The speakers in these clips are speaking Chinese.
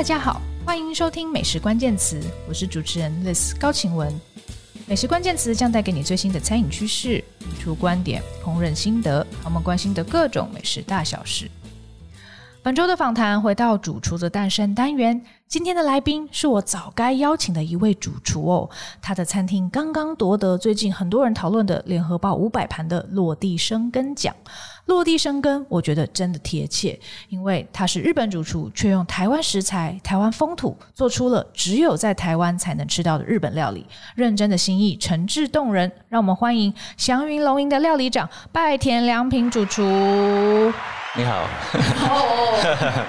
大家好，欢迎收听《美食关键词》，我是主持人 Liz 高晴文。美食关键词将带给你最新的餐饮趋势、主观点、烹饪心得，我们关心的各种美食大小事。本周的访谈回到主厨的诞生单元，今天的来宾是我早该邀请的一位主厨哦，他的餐厅刚刚夺得最近很多人讨论的《联合报》五百盘的落地生根奖。落地生根，我觉得真的贴切，因为他是日本主厨，却用台湾食材、台湾风土，做出了只有在台湾才能吃到的日本料理。认真的心意，诚挚动人，让我们欢迎祥云龙吟的料理长拜田良平主厨。你好。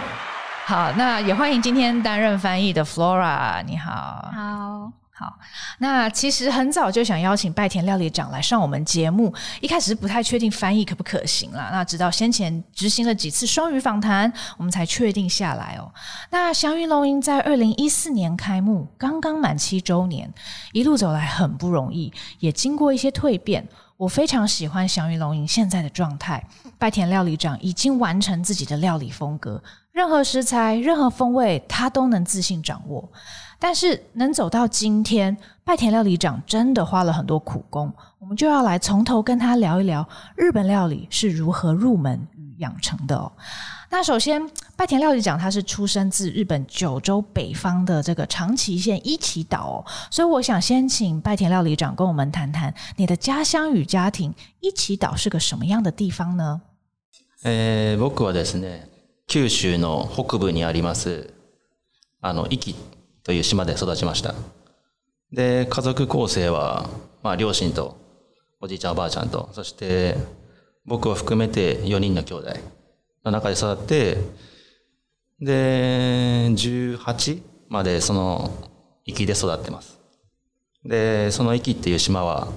好，那也欢迎今天担任翻译的 Flora。你好。好。好，那其实很早就想邀请拜田料理长来上我们节目，一开始是不太确定翻译可不可行啦。那直到先前执行了几次双语访谈，我们才确定下来哦。那祥云龙吟在二零一四年开幕，刚刚满七周年，一路走来很不容易，也经过一些蜕变。我非常喜欢祥云龙吟现在的状态，拜田料理长已经完成自己的料理风格，任何食材、任何风味，他都能自信掌握。但是能走到今天，拜田料理长真的花了很多苦功。我们就要来从头跟他聊一聊日本料理是如何入门与养成的哦。那首先，拜田料理长他是出生自日本九州北方的这个长崎县一岐岛哦，所以我想先请拜田料理长跟我们谈谈你的家乡与家庭一岐岛是个什么样的地方呢？呃，僕はですね、九州の北部にありますあの岐。という島で育ちました。で、家族構成は、まあ、両親と、おじいちゃん、おばあちゃんと、そして、僕を含めて4人の兄弟の中で育って、で、18までその域で育ってます。で、その域っていう島は、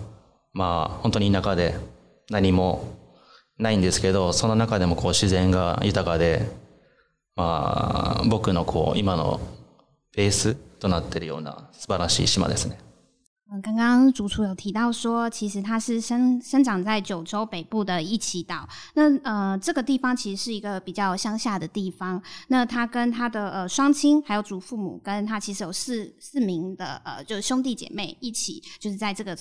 まあ、本当に田舎で何もないんですけど、その中でもこう自然が豊かで、まあ、僕のこう、今のースとなっているような素晴らしい島ですね。嗯，刚刚主厨有提到说，其实它是生生长在九州北部的一岐岛。那呃，这个地方其实是一个比较乡下的地方。那他跟他的呃双亲还有祖父母，跟他其实有四四名的呃，就是兄弟姐妹一起，就是在这个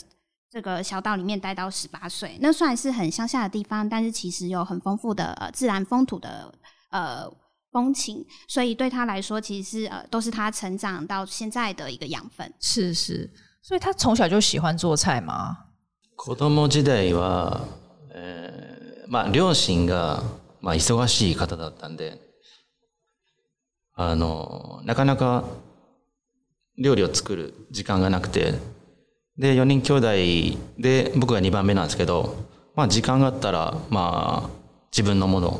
这个小岛里面待到十八岁。那虽然是很乡下的地方，但是其实有很丰富的呃自然风土的呃。风情，所以对他来说，其实呃都是他成长到现在的一个养分。是是，所以他从小就喜欢做菜吗？子供時代は、えー、まあ両親がまあ忙しい方だったんで、あのなかなか料理を作る時間がなくて、で四人兄弟で僕が二番目なんですけど、まあ時間があったらまあ自分のもの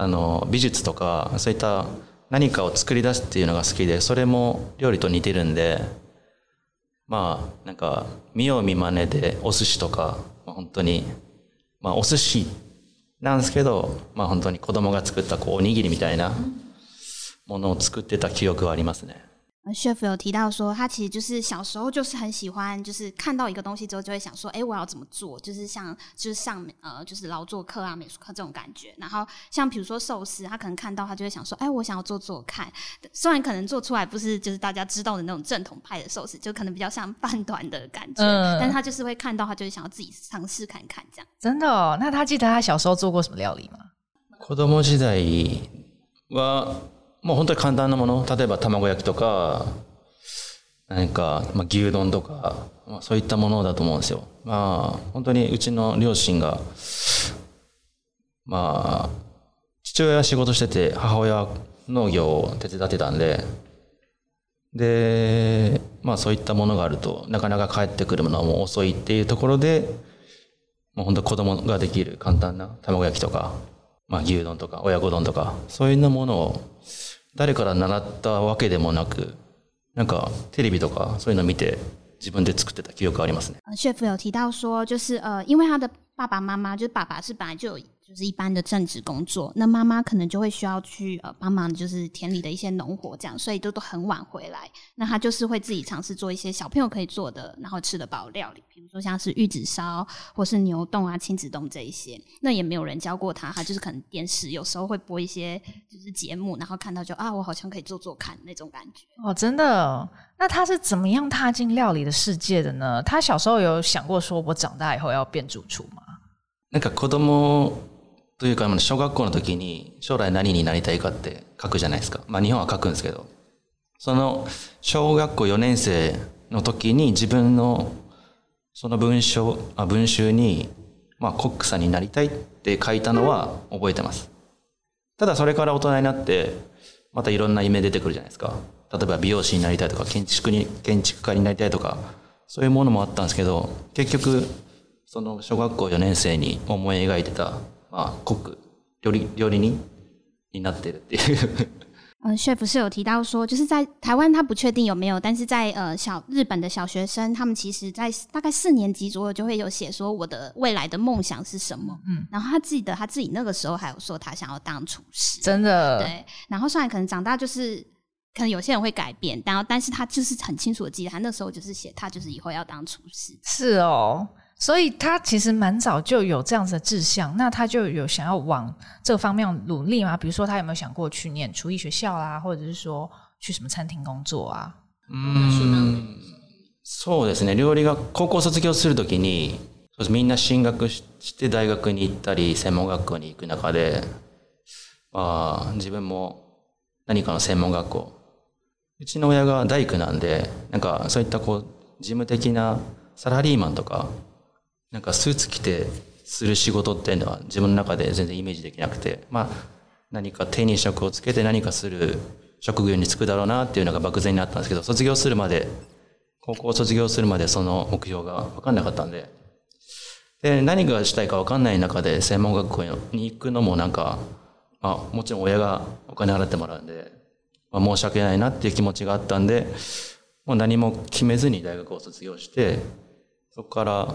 あの美術とかそういった何かを作り出すっていうのが好きでそれも料理と似てるんでまあなんか見よう見まねでお寿司とか、まあ、本当にまあお寿司なんですけどまあ本当に子供が作ったこうおにぎりみたいなものを作ってた記憶はありますね。chef 有提到说，他其实就是小时候就是很喜欢，就是看到一个东西之后就会想说，哎，我要怎么做？就是像就是上呃，就是劳作课啊、美术课这种感觉。然后像比如说寿司，他可能看到他就会想说，哎，我想要做做看。虽然可能做出来不是就是大家知道的那种正统派的寿司，就可能比较像饭团的感觉。嗯。但他就是会看到他就是想要自己尝试看看这样。真的哦，那他记得他小时候做过什么料理吗？子ども時代は。もう本当に簡単なもの例えば卵焼きとか何か、まあ、牛丼とか、まあ、そういったものだと思うんですよまあ本当にうちの両親がまあ父親は仕事してて母親は農業を手伝ってたんででまあそういったものがあるとなかなか帰ってくるものはもう遅いっていうところでもう本当子供ができる簡単な卵焼きとか、まあ、牛丼とか親子丼とかそういうものを誰から習ったわけでもなく、なんかテレビとかそういうの見て自分で作ってた記憶ありますね。シェフ有提到说，就是呃，因为他的爸爸妈妈，就是爸爸是本来就有就是一般的正职工作，那妈妈可能就会需要去呃帮忙，就是田里的一些农活这样，所以都都很晚回来。那他就是会自己尝试做一些小朋友可以做的，然后吃得饱料理，比如说像是玉子烧或是牛冻啊、亲子冻这一些。那也没有人教过他，她就是可能电视有时候会播一些就是节目，然后看到就啊，我好像可以做做看那种感觉哦，真的。那他是怎么样踏进料理的世界的呢？他小时候有想过说我长大以后要变主厨吗？那个可多摩。というか、小学校の時に将来何になりたいかって書くじゃないですか。まあ日本は書くんですけど。その小学校4年生の時に自分のその文章、あ文集に、まあコックさんになりたいって書いたのは覚えてます。ただそれから大人になって、またいろんな夢出てくるじゃないですか。例えば美容師になりたいとか、建築に、建築家になりたいとか、そういうものもあったんですけど、結局、その小学校4年生に思い描いてた啊，国料理料理人，になってるっていう。嗯，chef 是有提到说，就是在台湾他不确定有没有，但是在呃小日本的小学生，他们其实在大概四年级左右就会有写说我的未来的梦想是什么。嗯。然后他记得他自己那个时候还有说他想要当厨师。真的。对。然后后然可能长大就是，可能有些人会改变，然后但是他就是很清楚的记得他那时候就是写他就是以后要当厨师。是哦。所以他其实蛮早就有这样子的志向，那他就有想要往这方面努力吗？比如说他有没有想过去念厨艺学校啊，或者是说去什么餐厅工作啊？嗯，そうですね。料理が高校卒業するときに、みんな進学して大学に行ったり専門学校に行く中で、まあ自分も何かの専門学校、うちの親が大工なんで、なんかそういったこう事務的なサラリーマンとか。なんかスーツ着てする仕事っていうのは自分の中で全然イメージできなくて、まあ、何か手に職をつけて何かする職業に就くだろうなっていうのが漠然になったんですけど、卒業するまで、高校卒業するまでその目標が分かんなかったんで、で、何がしたいか分かんない中で専門学校に行くのもなんか、まあ、もちろん親がお金払ってもらうんで、まあ、申し訳ないなっていう気持ちがあったんで、もう何も決めずに大学を卒業して、そこから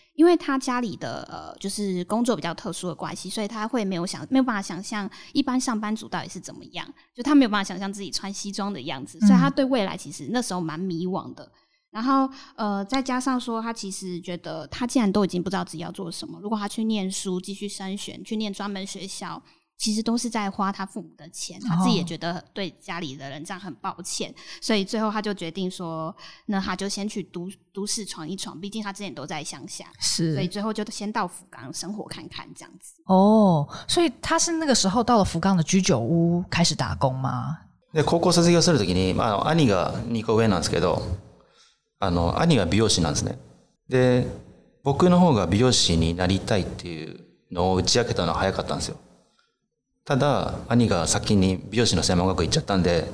因为他家里的呃，就是工作比较特殊的关系，所以他会没有想没有办法想象一般上班族到底是怎么样，就他没有办法想象自己穿西装的样子，所以他对未来其实那时候蛮迷惘的。然后呃，再加上说他其实觉得他既然都已经不知道自己要做什么，如果他去念书继续筛选，去念专门学校。其实都是在花他父母的钱，他自己也觉得对家里的人这样很抱歉，所以最后他就决定说，那他就先去都都市闯一闯，毕竟他之前都在乡下，是，所以最后就先到福冈生活看看这样子。哦，所以他是那个时候到了福冈的居酒屋开始打工吗？で高校卒業するときに、あ兄がなんですけど、あの兄が美容師なんですね。で、僕の方が美容師になりたいっていうのを打ち明けたのは早かったんですよ。ただ、兄が先に美容師の専門学校行っちゃったんで、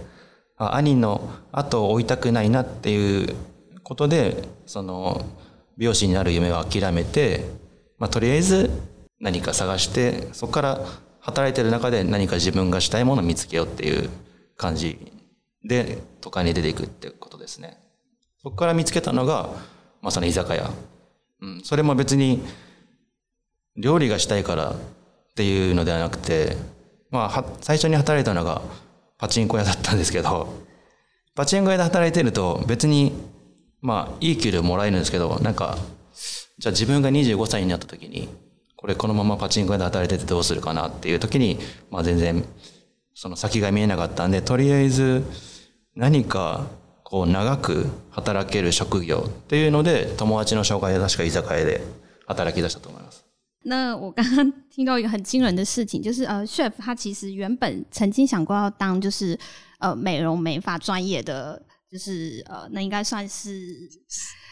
あ兄の後を追いたくないなっていうことで、その、美容師になる夢は諦めて、まあ、とりあえず何か探して、そこから働いてる中で何か自分がしたいものを見つけようっていう感じで、都会に出ていくってことですね。そこから見つけたのが、まあ、その居酒屋。うん、それも別に、料理がしたいからっていうのではなくて、まあ、最初に働いたのがパチンコ屋だったんですけど、パチンコ屋で働いてると別に、まあ、いい給料もらえるんですけど、なんか、じゃあ自分が25歳になった時に、これこのままパチンコ屋で働いててどうするかなっていう時に、まあ全然、その先が見えなかったんで、とりあえず何かこう長く働ける職業っていうので、友達の紹介で確か居酒屋で働き出したと思います。那我刚刚听到一个很惊人的事情，就是呃，chef 他其实原本曾经想过要当就是呃美容美发专业的，就是呃那应该算是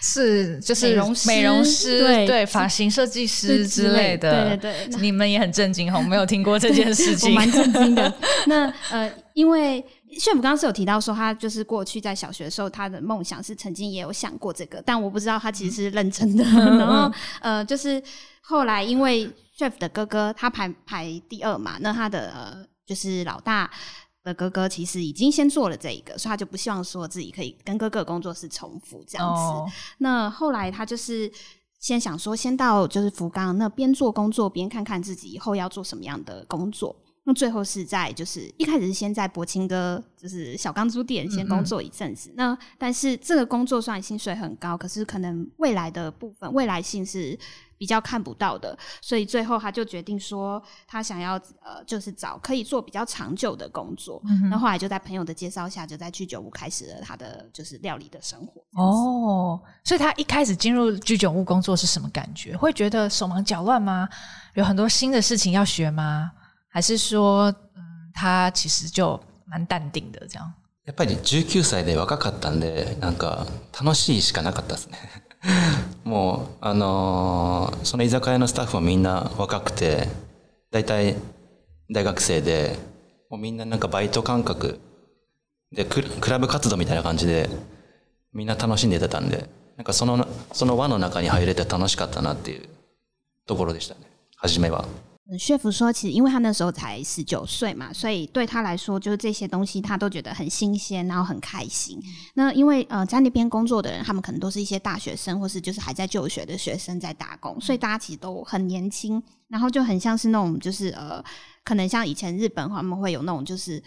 是就是美容师对发型设计师之类的，对对对，你们也很震惊哈，没有听过这件事 情，我蛮震惊的。那呃，因为 chef 刚刚是有提到说他就是过去在小学的时候，他的梦想是曾经也有想过这个，但我不知道他其实是认真的。然后呃，就是。后来因为 chef 的哥哥他排排第二嘛，那他的就是老大的哥哥其实已经先做了这一个，所以他就不希望说自己可以跟哥哥工作室重复这样子。那后来他就是先想说，先到就是福冈那边做工作，边看看自己以后要做什么样的工作。那最后是在就是一开始是先在伯清哥就是小钢珠店先工作一阵子，那但是这个工作虽然薪水很高，可是可能未来的部分未来性是比较看不到的，所以最后他就决定说他想要呃就是找可以做比较长久的工作。那后来就在朋友的介绍下，就在居酒屋开始了他的就是料理的生活。哦，所以他一开始进入居酒屋工作是什么感觉？会觉得手忙脚乱吗？有很多新的事情要学吗？还是说，嗯，他其实就蛮淡定的这样。やっぱり19歳で若かったんで、なんか楽しいしかなかったですね。もう、あのー、その居酒屋のスタッフはみんな若くて、大体大学生で、もうみんななんかバイト感覚でク、クラブ活動みたいな感じで、みんな楽しんでてたんで、なんかその、その輪の中に入れて楽しかったなっていうところでしたね、初めは。雪佛说：“其实，因为他那时候才十九岁嘛，所以对他来说，就是这些东西他都觉得很新鲜，然后很开心。那因为呃，在那边工作的人，他们可能都是一些大学生，或是就是还在就学的学生在打工，所以大家其实都很年轻，然后就很像是那种就是呃，可能像以前日本他们会有那种就是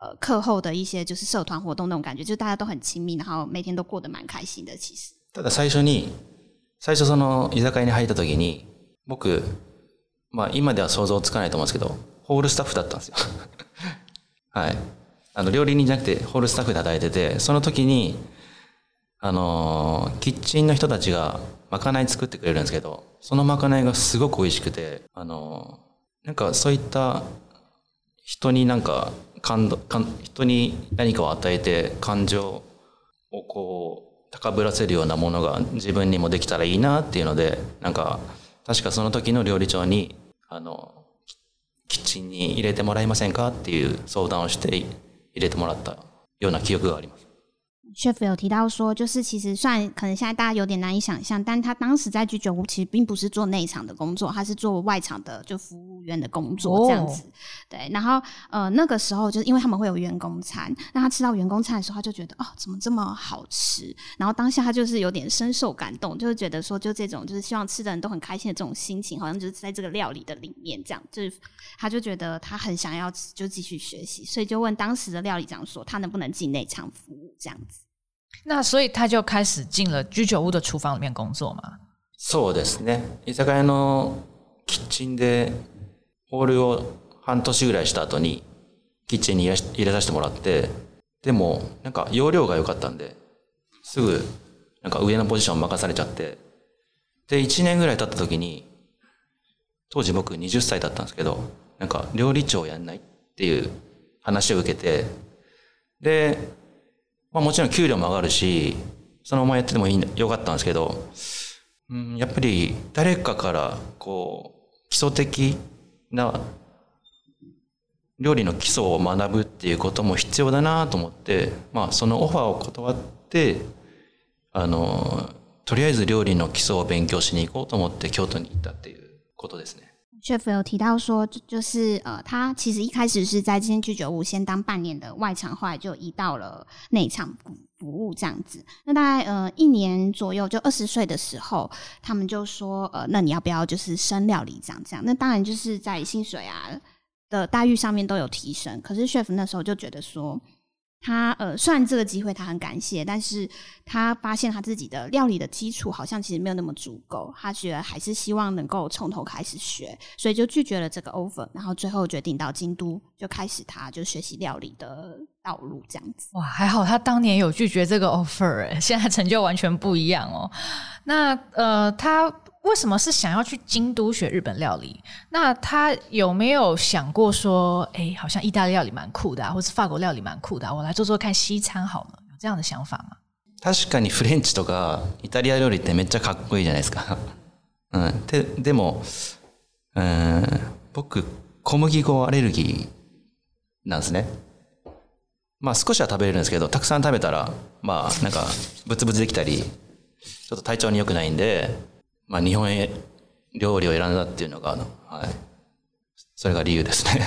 呃课后的一些就是社团活动那种感觉，就大家都很亲密，然后每天都过得蛮开心的，其实。”但在最初，你最初その居酒屋に入った時に、僕。まあ今では想像つかないと思うんですけど、ホールスタッフだったんですよ。はい。あの、料理人じゃなくてホールスタッフで働いてて、その時に、あのー、キッチンの人たちがまかない作ってくれるんですけど、そのまかないがすごく美味しくて、あのー、なんかそういった人になんか感動、人に何かを与えて感情をこう、高ぶらせるようなものが自分にもできたらいいなっていうので、なんか、確かその時の料理長にあのキッチンに入れてもらえませんかっていう相談をして入れてもらったような記憶があります。chef 有提到说，就是其实算可能现在大家有点难以想象，但他当时在居酒屋其实并不是做内场的工作，他是做外场的就服务员的工作这样子。对，然后呃那个时候就是因为他们会有员工餐，那他吃到员工餐的时候，他就觉得哦怎么这么好吃，然后当下他就是有点深受感动，就是觉得说就这种就是希望吃的人都很开心的这种心情，好像就是在这个料理的里面这样，就是他就觉得他很想要就继续学习，所以就问当时的料理长说他能不能进内场服务这样子。那所以他就开始进了居酒屋的厨房里面工作嘛。そうですね。居酒屋のキッチンでホールを半年ぐらいした後にキッチンに入れさせてもらって、でもなんか容量が良かったんで、すぐなんか上のポジション任されちゃって、で、1年ぐらい経った時に、当時僕20歳だったんですけど、なんか料理長やんないっていう話を受けて、で、まあもちろん給料も上がるし、そのままやっててもいいよかったんですけど、うん、やっぱり誰かからこう、基礎的な料理の基礎を学ぶっていうことも必要だなと思って、まあそのオファーを断って、あの、とりあえず料理の基礎を勉強しに行こうと思って京都に行ったっていうことですね。chef 有提到说，就是呃，他其实一开始是在今天居酒屋先当半年的外场，后来就移到了内场服务这样子。那大概呃一年左右，就二十岁的时候，他们就说，呃，那你要不要就是升料理长这样？那当然就是在薪水啊的待遇上面都有提升，可是 chef 那时候就觉得说。他呃，虽然这个机会他很感谢，但是他发现他自己的料理的基础好像其实没有那么足够，他觉得还是希望能够从头开始学，所以就拒绝了这个 offer，然后最后决定到京都就开始他就学习料理的道路这样子。哇，还好他当年有拒绝这个 offer，现在成就完全不一样哦。那呃，他。为什么是想要去京都学日本料理？那他有没有想过说，哎，好像意大利料理蛮酷的，或是法国料理蛮酷的，我来做做看西餐好了？有这样的想法吗？確かにフレンチとかイタリア料理ってめっちゃかっこいいじゃないですか。うん。ででも、うん、僕小麦粉アレルギーなんですね。まあ少しは食べるんですけど、たくさん食べたらまあなんかブツブツできたり、ちょっと体調に良くないんで。嘛，日本料理を選んだっていうのが、是，それが理由ですね。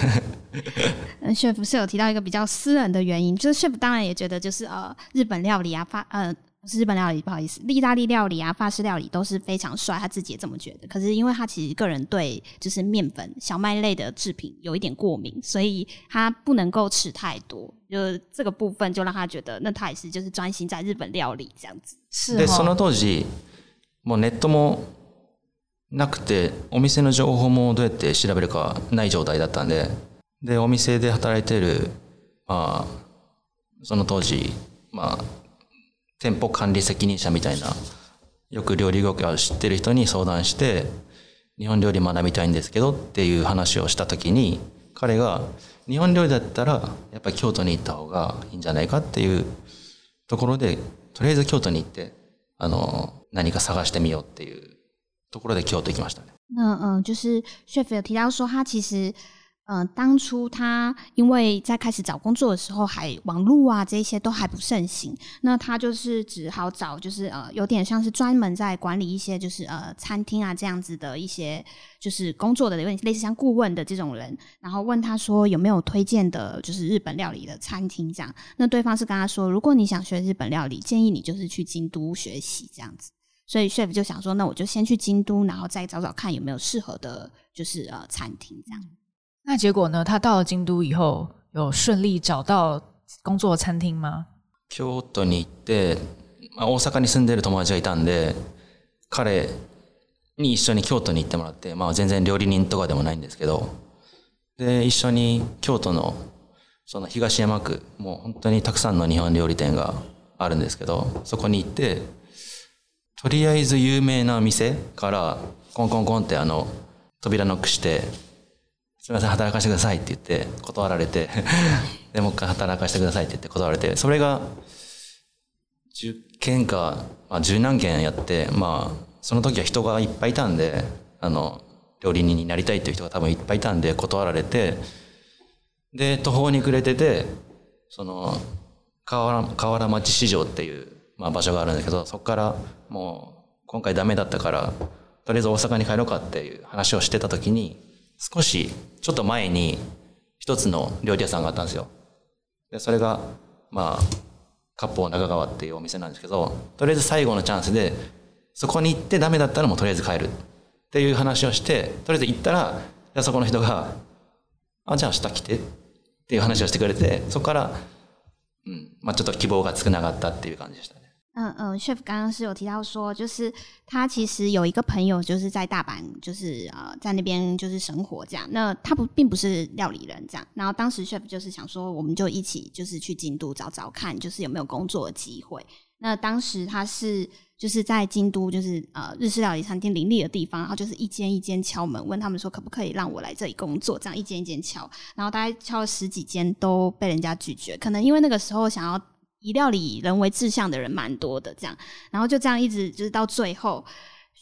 嗯，ship 是有提到一个比较私人的原因，就是 ship 当然也觉得就是呃，日本料理啊，法呃不是日本料理，不好意思，意大利料理啊，法式料理都是非常帅，他自己也这么觉得。可是因为他其实个人对就是面粉、小麦类的制品有一点过敏，所以他不能够吃太多，就这个部分就让他觉得，那他也是就是专心在日本料理这样子。是。もうネットもなくて、お店の情報もどうやって調べるかない状態だったんで、で、お店で働いてる、まあ、その当時、まあ、店舗管理責任者みたいな、よく料理業界を知ってる人に相談して、日本料理学びたいんですけどっていう話をした時に、彼が、日本料理だったら、やっぱり京都に行った方がいいんじゃないかっていうところで、とりあえず京都に行って、あの、何か探してみようっていうところで京都行きましたね。那呃，就是 chef 有提到说，他其实嗯，当初他因为在开始找工作的时候，还网络啊这些都还不盛行，那他就是只好找就是呃有点像是专门在管理一些就是呃餐厅啊这样子的一些就是工作的有点类似像顾问的这种人，然后问他说有没有推荐的就是日本料理的餐厅这样，那对方是跟他说如果你想学日本料理，建议你就是去京都学习这样子，所以 Chef 就想说那我就先去京都，然后再找找看有没有适合的就是呃餐厅这样。那结果呢？他到了京都以后，有顺利找到工作餐厅吗？京都に行って、まあ、大阪に住んでる友達がいたんで、彼に一緒に京都に行ってもらって、まあ、全然料理人とかでもないんですけど、で、一緒に京都のその東山区、もう本当にたくさんの日本料理店があるんですけど、そこに行って、とりあえず有名な店から、コンコンコンってあの、扉ノックして、すみません働かせてくださいって言って断られて でもう一回働かせてくださいって言って断られてそれが10件か、まあ、十何件やってまあその時は人がいっぱいいたんであの料理人になりたいっていう人が多分いっぱいいたんで断られてで途方に暮れててその河原河原町市場っていう、まあ、場所があるんですけどそこからもう今回ダメだったからとりあえず大阪に帰ろうかっていう話をしてた時に少し、ちょっと前に、一つの料理屋さんがあったんですよ。で、それが、まあ、割烹中川っていうお店なんですけど、とりあえず最後のチャンスで、そこに行ってダメだったらもうとりあえず帰る。っていう話をして、とりあえず行ったら、でそこの人が、あ、じゃあ明日来てっていう話をしてくれて、そこから、うん、まあちょっと希望がつなかったっていう感じでした。嗯嗯，Chef 刚刚是有提到说，就是他其实有一个朋友就是在大阪，就是呃在那边就是生活这样。那他不并不是料理人这样。然后当时 Chef 就是想说，我们就一起就是去京都找找看，就是有没有工作的机会。那当时他是就是在京都，就是呃日式料理餐厅林立的地方，然后就是一间一间敲门，问他们说可不可以让我来这里工作，这样一间一间敲。然后大概敲了十几间都被人家拒绝，可能因为那个时候想要。以料理人为志向的人蛮多的，这样，然后就这样一直就是到最后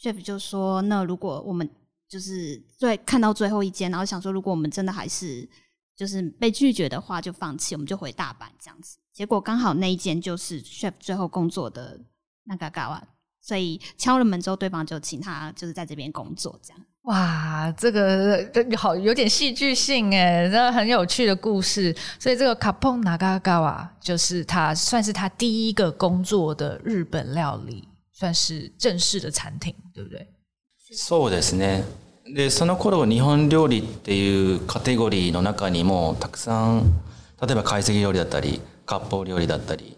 ，chef 就说：“那如果我们就是最看到最后一间，然后想说，如果我们真的还是就是被拒绝的话，就放弃，我们就回大阪这样子。”结果刚好那一间就是 chef 最后工作的那个高啊，所以敲了门之后，对方就请他就是在这边工作这样。哇，这个好有点戏剧性哎，这很有趣的故事。所以这个卡崩拿嘎嘎瓦就是他算是他第一个工作的日本料理，算是正式的餐厅，对不对？そうですね。でその頃日本料理っていうカテゴリーの中にもたくさん、例えば海鮮料理だったり、カッポ料理だったり、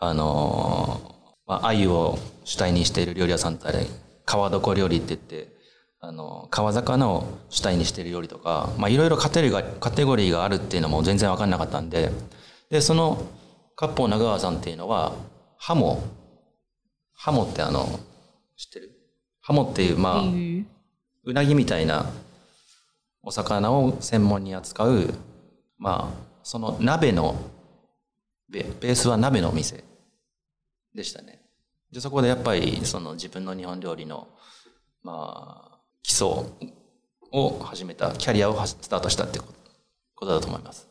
あのま鮭を主体にしている料理屋さんだったり、川床料理って言って。あの川魚を主体にしてる料理とかいろいろカテゴリーがあるっていうのも全然分かんなかったんででその割烹長川さんっていうのはハモハモってあの知ってるハモっていうまあ、うなぎみたいなお魚を専門に扱うまあその鍋のベースは鍋のお店でしたねでそこでやっぱりその自分の日本料理のまあ基礎を始めたキャリアをスタートしたってこと、だと思います。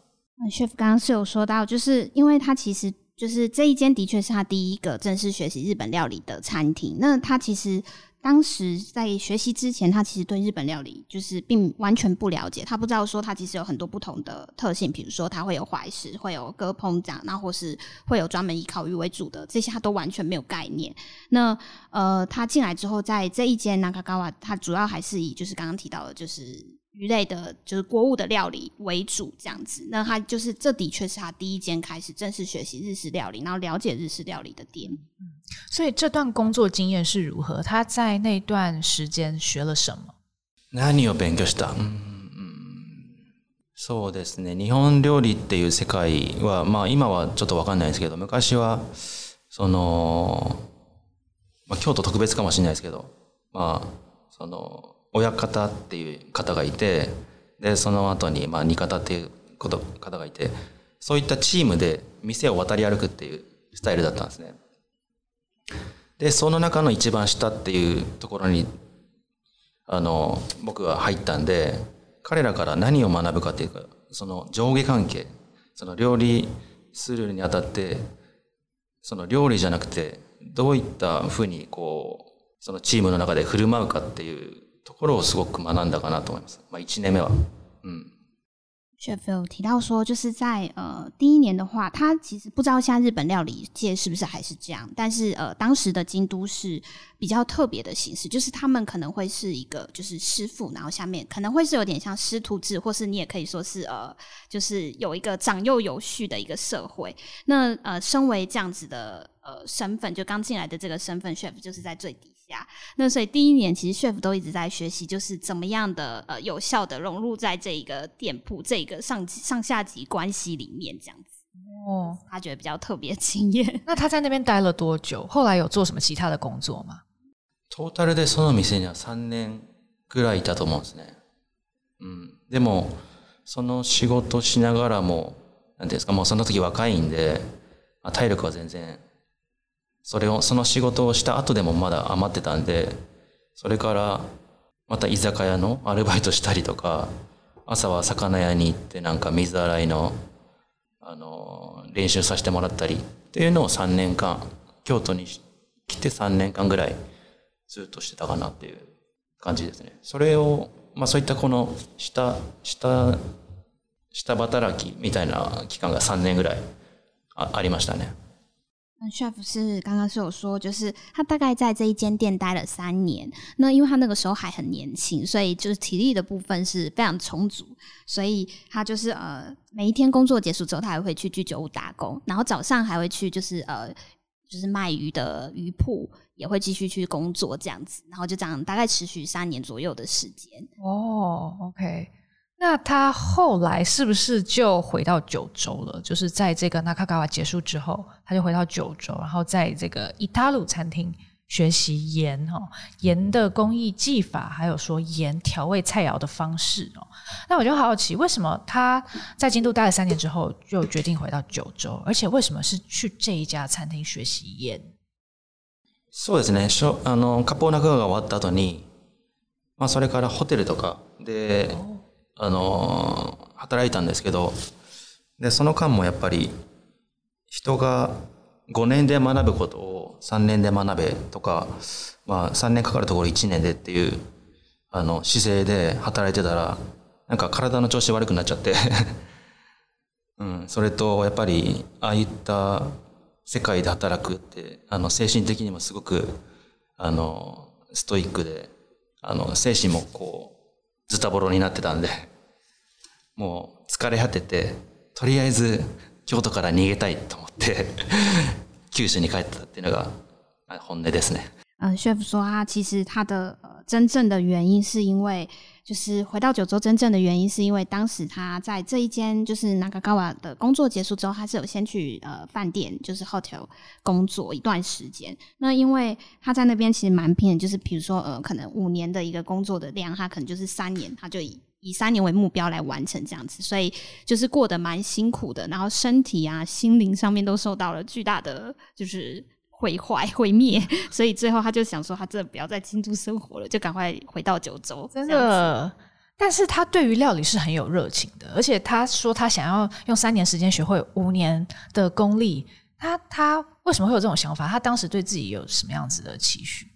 シェフ刚刚是有说到，就是因为他其实就是这一间的确是他第一个正式学习日本料理的餐厅，那他其实。当时在学习之前，他其实对日本料理就是并完全不了解，他不知道说他其实有很多不同的特性，比如说他会有怀石，会有割烹讲，然或是会有专门以烤鱼为主的，这些他都完全没有概念。那呃，他进来之后，在这一间 Nagakawa，他主要还是以就是刚刚提到的，就是。鱼类的，就是国物的料理为主，这样子。那他就是，这的确是他第一间开始正式学习日式料理，然后了解日式料理的店。所以这段工作经验是如何？他在那段时间学了什么？嗯。そうですね。日本料理っていう世界は、まあ今はちょっとわかんないですけど、昔はその、まあ京都特別かもしれないですけど、まあその。親方っていう方がいてでその後にまあ二方っていうこと方がいてそういったチームで店を渡り歩くっていうスタイルだったんですね。でその中の一番下っていうところにあの僕は入ったんで彼らから何を学ぶかっていうかその上下関係その料理するにあたってその料理じゃなくてどういったふうにこうそのチームの中で振る舞うかっていう f o l l すごく学んだかなと思います。まあ一年目は、うん。シェフ有提到说，就是在呃第一年的话，他其实不知道现在日本料理界是不是还是这样，但是呃当时的京都，是比较特别的形式，就是他们可能会是一个就是师傅，然后下面可能会是有点像师徒制，或是你也可以说是呃就是有一个长幼有序的一个社会。那呃身为这样子的呃身份，就刚进来的这个身份，シェフ就是在最低。那所以第一年其实 chef 都一直在学习，就是怎么样的呃，有效的融入在这一个店铺、这一个上上下级关系里面，这样子。哦，他觉得比较特别经验。那他在那边待了多久？后来有做什么其他的工作吗？トータルでその店には三年ぐらいたと思うんですね。でもその仕事しながらもなんですか、もうその時若いんで、体力は全然。それを、その仕事をした後でもまだ余ってたんで、それからまた居酒屋のアルバイトしたりとか、朝は魚屋に行ってなんか水洗いの、あの、練習させてもらったりっていうのを3年間、京都に来て3年間ぐらいずっとしてたかなっていう感じですね。それを、まあそういったこの下、下、下働きみたいな期間が3年ぐらいありましたね。那 c h e f 是刚刚是有说，就是他大概在这一间店待了三年。那因为他那个时候还很年轻，所以就是体力的部分是非常充足，所以他就是呃，每一天工作结束之后，他还会去居酒屋打工，然后早上还会去就是呃，就是卖鱼的鱼铺也会继续去工作这样子，然后就这样大概持续三年左右的时间。哦，OK。那他后来是不是就回到九州了？就是在这个那卡加瓦结束之后，他就回到九州，然后在这个伊塔鲁餐厅学习盐哦，盐的工艺技法，还有说盐调味菜肴的方式哦。那我就好奇，为什么他在京都待了三年之后，就决定回到九州？而且为什么是去这一家餐厅学习盐？そうですね。あのカポナクが終わった後に、まあそれからホテルとかで。あのー、働いたんですけど、で、その間もやっぱり、人が5年で学ぶことを3年で学べとか、まあ、3年かかるところ1年でっていうあの姿勢で働いてたらなんか体の調子悪くなっちゃって うん、それとやっぱりああいった世界で働くってあの精神的にもすごくあのストイックであの精神もこう。ズタボロになってたんで、もう疲れ果てて、とりあえず京都から逃げたいと思って 九州に帰ってたっていうのが本音ですね。シェフ e f 说他其实他的、真正的原因是因为就是回到九州真正的原因，是因为当时他在这一间就是那个高瓦的工作结束之后，他是有先去呃饭店就是 hotel 工作一段时间。那因为他在那边其实蛮拼，就是比如说呃可能五年的一个工作的量，他可能就是三年他就以以三年为目标来完成这样子，所以就是过得蛮辛苦的，然后身体啊心灵上面都受到了巨大的就是。毁坏 毁灭，所以最后他就想说，他真的不要再京都生活了，就赶快回到九州。真的，但是他对于料理是很有热情的，而且他说他想要用三年时间学会五年的功力。他他为什么会有这种想法？他当时对自己有什么样子的期许？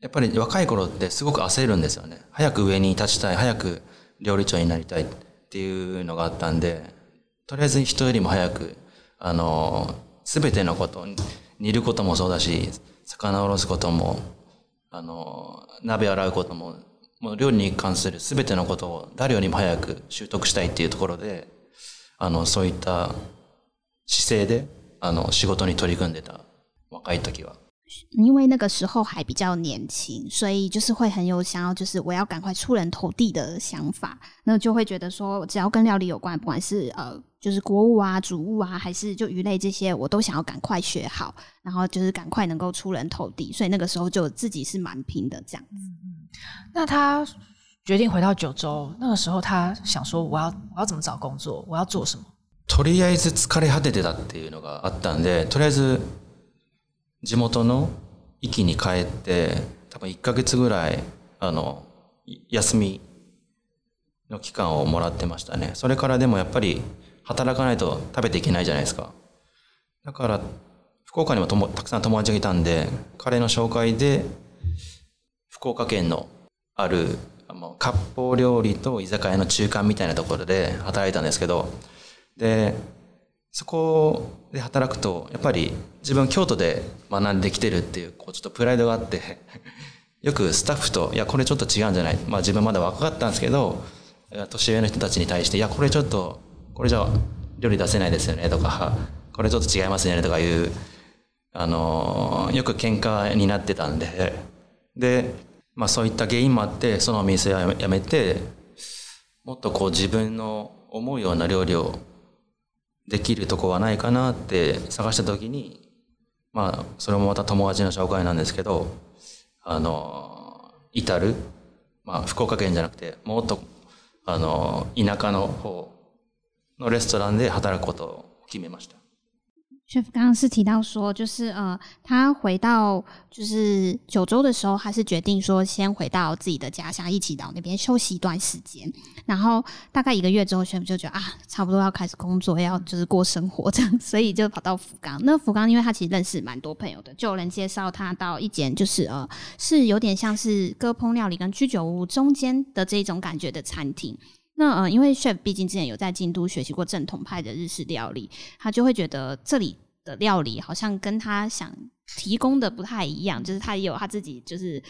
やっぱり若い頃ですごく焦るんですよね。早く上に立ちたい、早く料理長になりたいっていうのがあったんで、とりあえず人よりも早くあのすべてのことを。煮ることもそうだし、魚をおろすことも、あの、鍋洗うことも、もう料理に関する全てのことを誰よりも早く習得したいっていうところで、あの、そういった姿勢で、あの、仕事に取り組んでた、若い時は。因为那个时候还比较年轻，所以就是会很有想要，就是我要赶快出人头地的想法，那就会觉得说，只要跟料理有关，不管是呃，就是国物啊、主物啊，还是就鱼类这些，我都想要赶快学好，然后就是赶快能够出人头地。所以那个时候就自己是蛮拼的这样子。那他决定回到九州那个时候，他想说，我要我要怎么找工作？我要做什么？とりあえず疲れ果ててたっていうのがあったんで、とりあえず。地元の域に帰って多分1ヶ月ぐらいあの休みの期間をもらってましたねそれからでもやっぱり働かないと食べていけないじゃないですかだから福岡にもともたくさん友達がいたんで彼の紹介で福岡県のある割烹料理と居酒屋の中間みたいなところで働いたんですけどでそこで働くと、やっぱり自分京都で学んできてるっていう、こうちょっとプライドがあって よくスタッフと、いや、これちょっと違うんじゃない。まあ自分まだ若かったんですけど、年上の人たちに対して、いや、これちょっと、これじゃ料理出せないですよねとか、これちょっと違いますねとかいう、あの、よく喧嘩になってたんで、で、まあそういった原因もあって、そのお店はやめて、もっとこう自分の思うような料理をできるとこはないかなって探した時に、まあ、それもまた友達の紹介なんですけど、あの、至る、まあ、福岡県じゃなくて、もっと、あの、田舎の方のレストランで働くことを決めました。chef 刚刚是提到说，就是呃，他回到就是九州的时候，他是决定说先回到自己的家乡，一起到那边休息一段时间。然后大概一个月之后，chef 就觉得啊，差不多要开始工作，要就是过生活这样，所以就跑到福冈。那福冈，因为他其实认识蛮多朋友的，就有人介绍他到一间就是呃，是有点像是割烹料理跟居酒屋中间的这种感觉的餐厅。那呃，因为 Chef 毕竟之前有在京都学习过正统派的日式料理，他就会觉得这里的料理好像跟他想提供的不太一样。就是他也有他自己，就是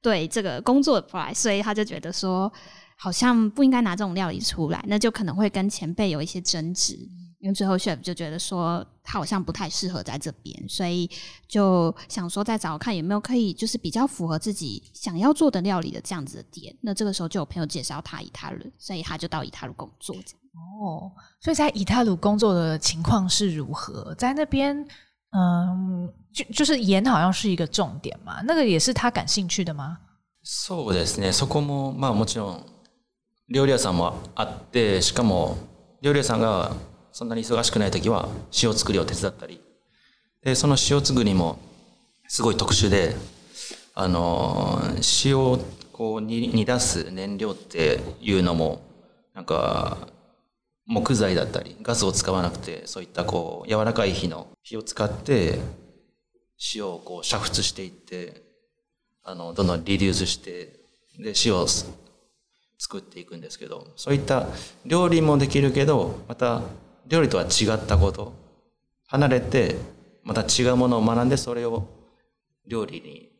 对这个工作的プラ所以他就觉得说，好像不应该拿这种料理出来，那就可能会跟前辈有一些争执。因为最后 Chef 就觉得说他好像不太适合在这边，所以就想说再找看有没有可以就是比较符合自己想要做的料理的这样子的店。那这个时候就有朋友介绍他以他鲁，所以他就到以他鲁工作。哦，所以在以他鲁工作的情况是如何？在那边，嗯，就就是盐好像是一个重点嘛，那个也是他感兴趣的吗？そうですね。そこもまあもちろん料理屋さんもあって、しかも料理屋さんがそんなに忙しくない時は塩作りを手伝ったり、で、その塩作りもすごい特殊で、あの、塩をこう煮出す燃料っていうのも、なんか、木材だったり、ガスを使わなくて、そういったこう、柔らかい火の火を使って、塩をこう煮沸していって、あの、どんどんリデュースして、で、塩を作っていくんですけど、そういった料理もできるけど、また料理とは違ったこと離れてまた違うものを学んでそれを料理に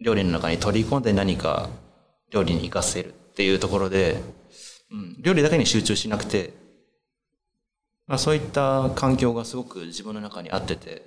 料理の中に取り込んで何か料理に生かせるっていうところで、うん、料理だけに集中しなくて、まあ、そういった環境がすごく自分の中に合ってて、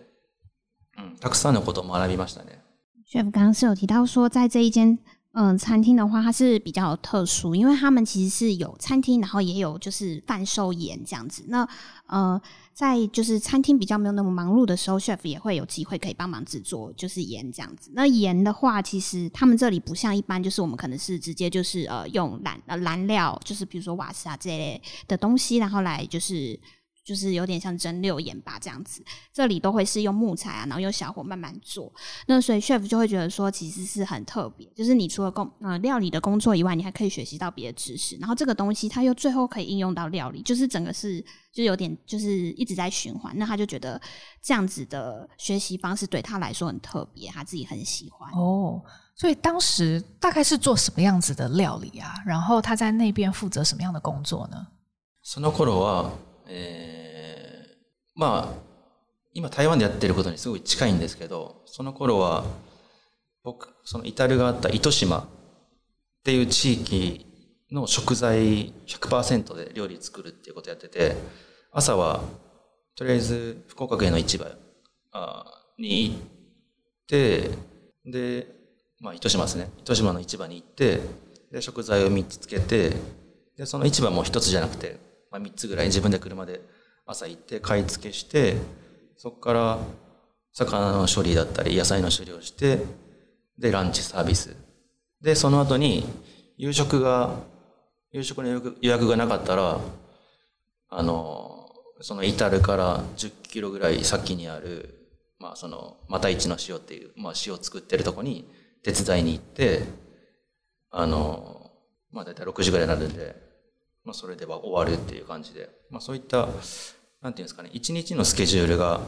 うん、たくさんのことを学びましたね。c h e 刚刚是有提到说，在这一间嗯，餐厅的话，它是比较特殊，因为他们其实是有餐厅，然后也有就是贩售盐这样子。那呃，在就是餐厅比较没有那么忙碌的时候，chef 也会有机会可以帮忙制作，就是盐这样子。那盐的话，其实他们这里不像一般，就是我们可能是直接就是呃用燃呃燃料，就是比如说瓦斯啊这类的东西，然后来就是。就是有点像蒸馏盐吧这样子，这里都会是用木材啊，然后用小火慢慢做。那所以 chef 就会觉得说，其实是很特别，就是你除了工呃料理的工作以外，你还可以学习到别的知识。然后这个东西它又最后可以应用到料理，就是整个是就有点就是一直在循环。那他就觉得这样子的学习方式对他来说很特别，他自己很喜欢。哦，所以当时大概是做什么样子的料理啊？然后他在那边负责什么样的工作呢？その頃はえー、まあ、今台湾でやってることにすごい近いんですけど、その頃は、僕、その至るがあった糸島っていう地域の食材100%で料理作るっていうことやってて、朝は、とりあえず福岡県の市場に行って、で、まあ、糸島ですね。糸島の市場に行って、で、食材を3つつけて、で、その市場も1つじゃなくて、まあ、3つぐらい自分で車で朝行って買い付けしてそこから魚の処理だったり野菜の処理をしてでランチサービスでその後に夕食が夕食の予約がなかったらあのその至るから10キロぐらい先にある、まあ、そのまた一の塩っていう、まあ、塩を作ってるとこに手伝いに行ってあの、まあ、大体6時ぐらいになるんでまあ、それでは終わるっていう感じで、まあ、そういったなんていうんですかね一日のスケジュールが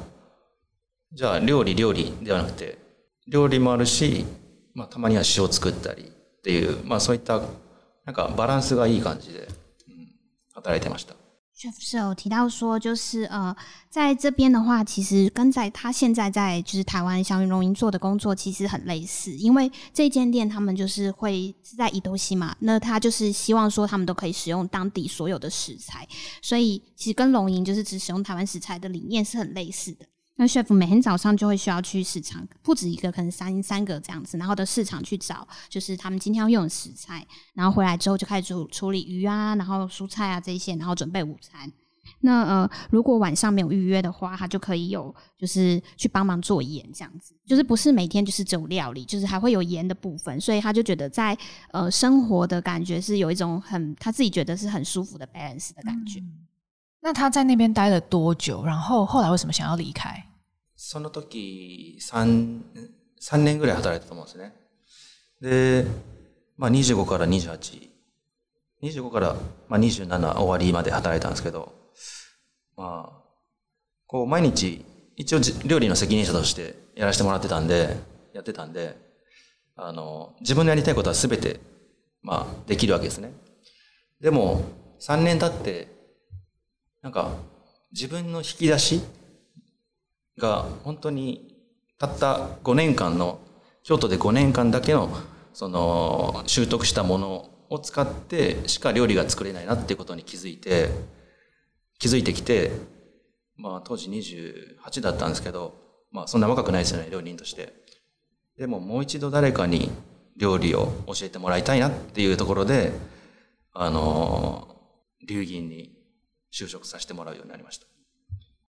じゃあ料理料理ではなくて料理もあるし、まあ、たまには塩を作ったりっていう、まあ、そういったなんかバランスがいい感じで、うん、働いてました。j e f 是有提到说，就是呃，在这边的话，其实跟在他现在在就是台湾祥云龙吟做的工作其实很类似，因为这间店他们就是会是在伊东西嘛，那他就是希望说他们都可以使用当地所有的食材，所以其实跟龙吟就是只使用台湾食材的理念是很类似的。那 chef 每天早上就会需要去市场，不止一个，可能三三个这样子，然后到市场去找，就是他们今天要用的食材，然后回来之后就开始处理鱼啊，然后蔬菜啊这些，然后准备午餐。那呃，如果晚上没有预约的话，他就可以有就是去帮忙做盐这样子，就是不是每天就是只有料理，就是还会有盐的部分，所以他就觉得在呃生活的感觉是有一种很他自己觉得是很舒服的 balance 的感觉。那他在那边待了多久？然后后来为什么想要离开？その時三三年ぐらい働いたと思うんですね。で、まあ二十五から二十八、二十五からまあ二十七終わりまで働いたんですけど、まあこう毎日一応料理の責任者としてやらせてもらってたんで、やってたんで、あの自分のやりたいことはすべてまあできるわけですね。でも三年経ってなんか自分の引き出しが本当にたった5年間の京都で5年間だけのその習得したものを使ってしか料理が作れないなっていうことに気づいて気づいてきて、まあ、当時28だったんですけど、まあ、そんな若くないですよね料理人として。でももう一度誰かに料理を教えてもらいたいなっていうところで、あの、流銀に就職させてもらうようになりました。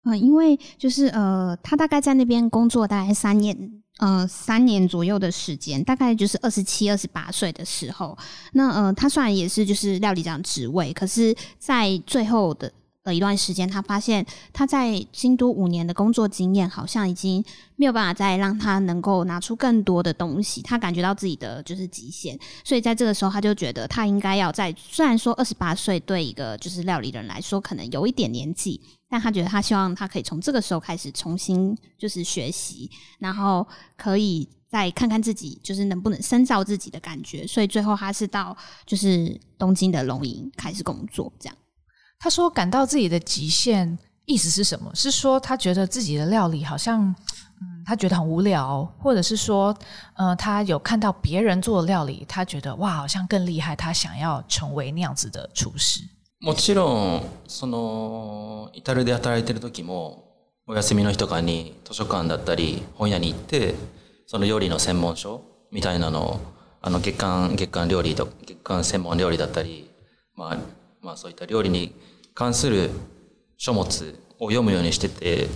嗯，因为就是呃，他大概在那边工作大概三年，呃，三年左右的时间，大概就是二十七、二十八岁的时候。那呃，他虽然也是就是料理长职位，可是在最后的。了一段时间，他发现他在京都五年的工作经验好像已经没有办法再让他能够拿出更多的东西，他感觉到自己的就是极限，所以在这个时候，他就觉得他应该要在。虽然说二十八岁对一个就是料理人来说可能有一点年纪，但他觉得他希望他可以从这个时候开始重新就是学习，然后可以再看看自己就是能不能深造自己的感觉，所以最后他是到就是东京的龙吟开始工作这样。他说感到自己的极限，意思是什么？是说他觉得自己的料理好像，嗯，他觉得很无聊，或者是说，他有看到别人做的料理，他觉得哇，好像更厉害，他想要成为那样子的厨师。もちろんそのイタルで働いてる時もお休みの日とかに図書館だったり本屋に行ってその料理の専門書みたいなのあの月月料理と月専門料理だったりまあまあそういった料理に。関する書物を読むようにしてて、だ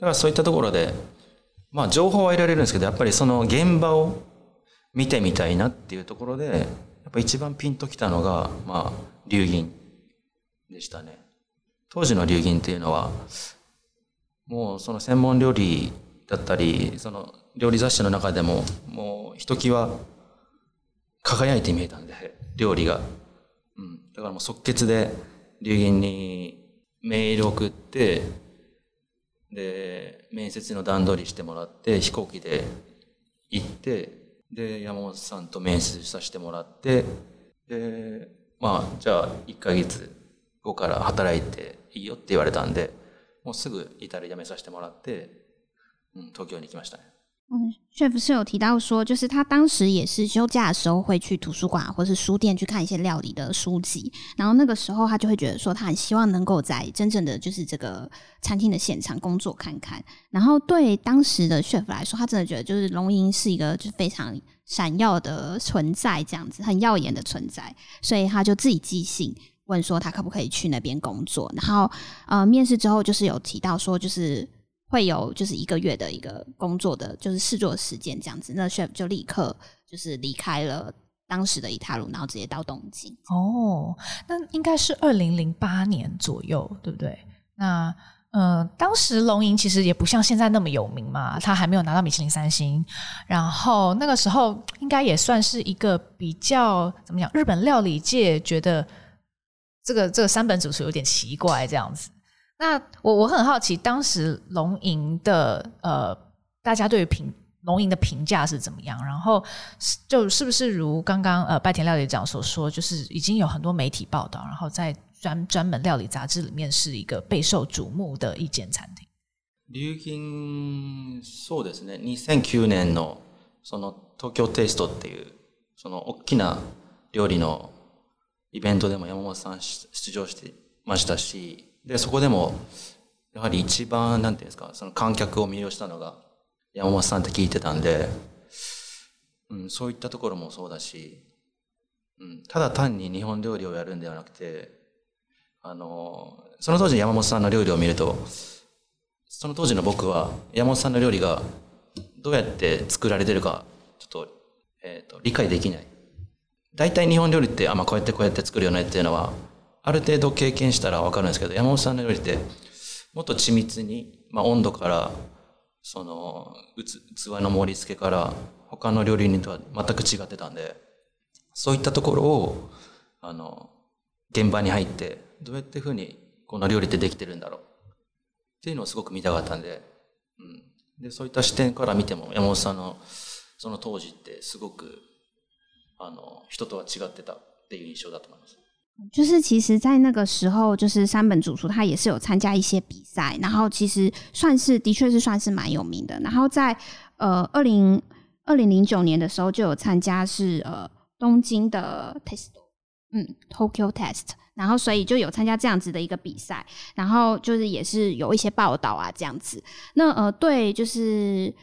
からそういったところで、まあ情報は得られるんですけど、やっぱりその現場を見てみたいなっていうところで、やっぱ一番ピンときたのが、まあ、流銀でしたね。当時の流銀っていうのは、もうその専門料理だったり、その料理雑誌の中でも、もうひときわ輝いて見えたんで、料理が。うん。だからもう即決で、流銀にメール送って、で、面接の段取りしてもらって、飛行機で行って、で、山本さんと面接させてもらって、で、まあ、じゃあ1ヶ月後から働いていいよって言われたんで、もうすぐイタリア辞めさせてもらって、うん、東京に来ましたね。嗯，chef 是有提到说，就是他当时也是休假的时候会去图书馆或是书店去看一些料理的书籍，然后那个时候他就会觉得说，他很希望能够在真正的就是这个餐厅的现场工作看看。然后对当时的 chef 来说，他真的觉得就是龙吟是一个就是非常闪耀的存在，这样子很耀眼的存在，所以他就自己即兴问说他可不可以去那边工作。然后呃，面试之后就是有提到说，就是。会有就是一个月的一个工作的就是试做时间这样子，那 chef 就立刻就是离开了当时的一塔鲁，然后直接到东京。哦，那应该是二零零八年左右，对不对？那嗯，当时龙吟其实也不像现在那么有名嘛，他还没有拿到米其林三星。然后那个时候应该也算是一个比较怎么讲，日本料理界觉得这个这个三本主厨有点奇怪这样子。那我我很好奇，当时龙吟的呃，大家对于评龙吟的评价是怎么样？然后就是不是如刚刚呃拜田料理长所说，就是已经有很多媒体报道，然后在专专门料理杂志里面是一个备受瞩目的一间餐厅。吟そうですね。年のその東京テイストっていうその大きな料理のイベントでも山本さん出場してましたし。で、そこでも、やはり一番、なんていうんですか、その観客を魅了したのが、山本さんって聞いてたんで、うん、そういったところもそうだし、うん、ただ単に日本料理をやるんではなくて、あの、その当時の山本さんの料理を見ると、その当時の僕は山本さんの料理がどうやって作られてるか、ちょっと、えっ、ー、と、理解できない。大体日本料理って、あ、まあこうやってこうやって作るよねっていうのは、ある程度経験したら分かるんですけど山本さんの料理ってもっと緻密に、まあ、温度からその器の盛り付けから他の料理人とは全く違ってたんでそういったところをあの現場に入ってどうやってふうにこの料理ってできてるんだろうっていうのをすごく見たかったんで,、うん、でそういった視点から見ても山本さんのその当時ってすごくあの人とは違ってたっていう印象だと思います。就是其实，在那个时候，就是山本主厨他也是有参加一些比赛，然后其实算是的确是算是蛮有名的。然后在呃二零二零零九年的时候就有参加是呃东京的 test，嗯，Tokyo test，然后所以就有参加这样子的一个比赛，然后就是也是有一些报道啊这样子。那呃对就是。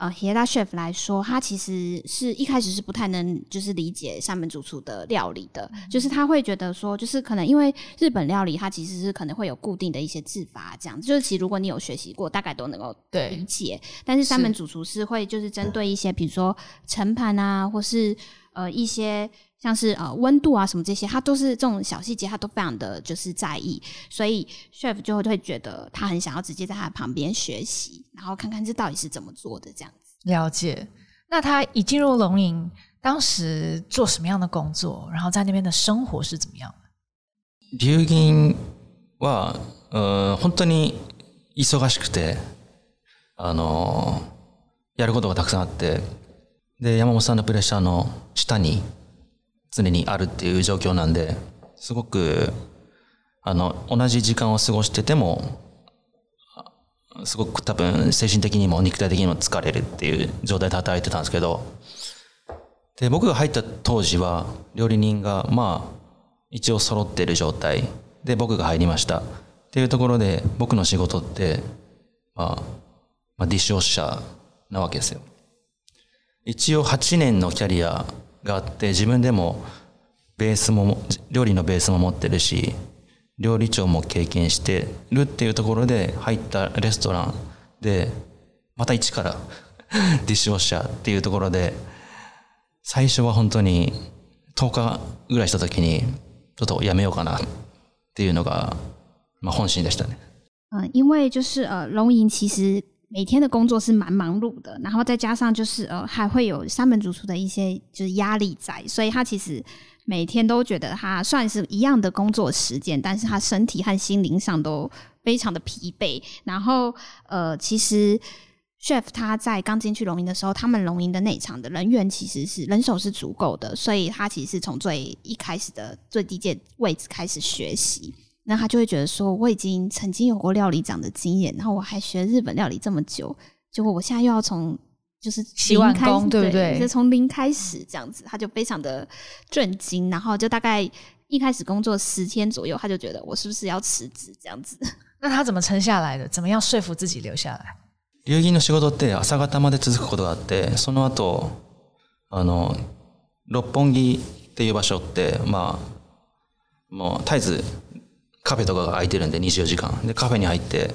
呃，Helas Chef 来说，他其实是一开始是不太能就是理解三门主厨的料理的，就是他会觉得说，就是可能因为日本料理，它其实是可能会有固定的一些制法这样子，就是其实如果你有学习过，大概都能够理解。但是三门主厨是会就是针对一些比如说盛盘啊，或是呃一些。像是呃温度啊什么这些，他都是这种小细节，他都非常的就是在意。所以 chef 就会觉得他很想要直接在他旁边学习，然后看看这到底是怎么做的这样子。了解。那他一进入龙吟，当时做什么样的工作？然后在那边的生活是怎么样的？龍吟は、う本当に忙しくて、あの、やることがたくさんあって、で山本さんのプレッシャーの下に。常にあるっていう状況なんですごくあの同じ時間を過ごしててもすごく多分精神的にも肉体的にも疲れるっていう状態で働いてたんですけどで僕が入った当時は料理人がまあ一応揃ってる状態で僕が入りましたっていうところで僕の仕事って、まあ、まあ、ディッシュオッシャーなわけですよ一応8年のキャリアがあって自分でもベースも料理のベースも持ってるし料理長も経験してるっていうところで入ったレストランでまた一から ディッシュウォッシャーっていうところで最初は本当に10日ぐらいした時にちょっとやめようかなっていうのが、本心でしたね。因为就是呃，龙吟其实每天的工作是蛮忙碌的，然后再加上就是呃，还会有三门主厨的一些就是压力在，所以他其实每天都觉得他算是一样的工作时间，但是他身体和心灵上都非常的疲惫。然后呃，其实 chef 他在刚进去龙吟的时候，他们龙吟的内场的人员其实是人手是足够的，所以他其实是从最一开始的最低阶位置开始学习。那他就会觉得说，我已经曾经有过料理长的经验，然后我还学日本料理这么久，结果我现在又要从就是零开始，对不对？就从零开始这样子，他就非常的震惊。然后就大概一开始工作十天左右，他就觉得我是不是要辞职这样子？那他怎么撑下来的？怎么样说服自己留下来？流金の仕事って朝方まで続くことがあって、その後あの六本木っていう場所ってまあもう絶えずカフェとかが空いてるんで24時間。で、カフェに入って、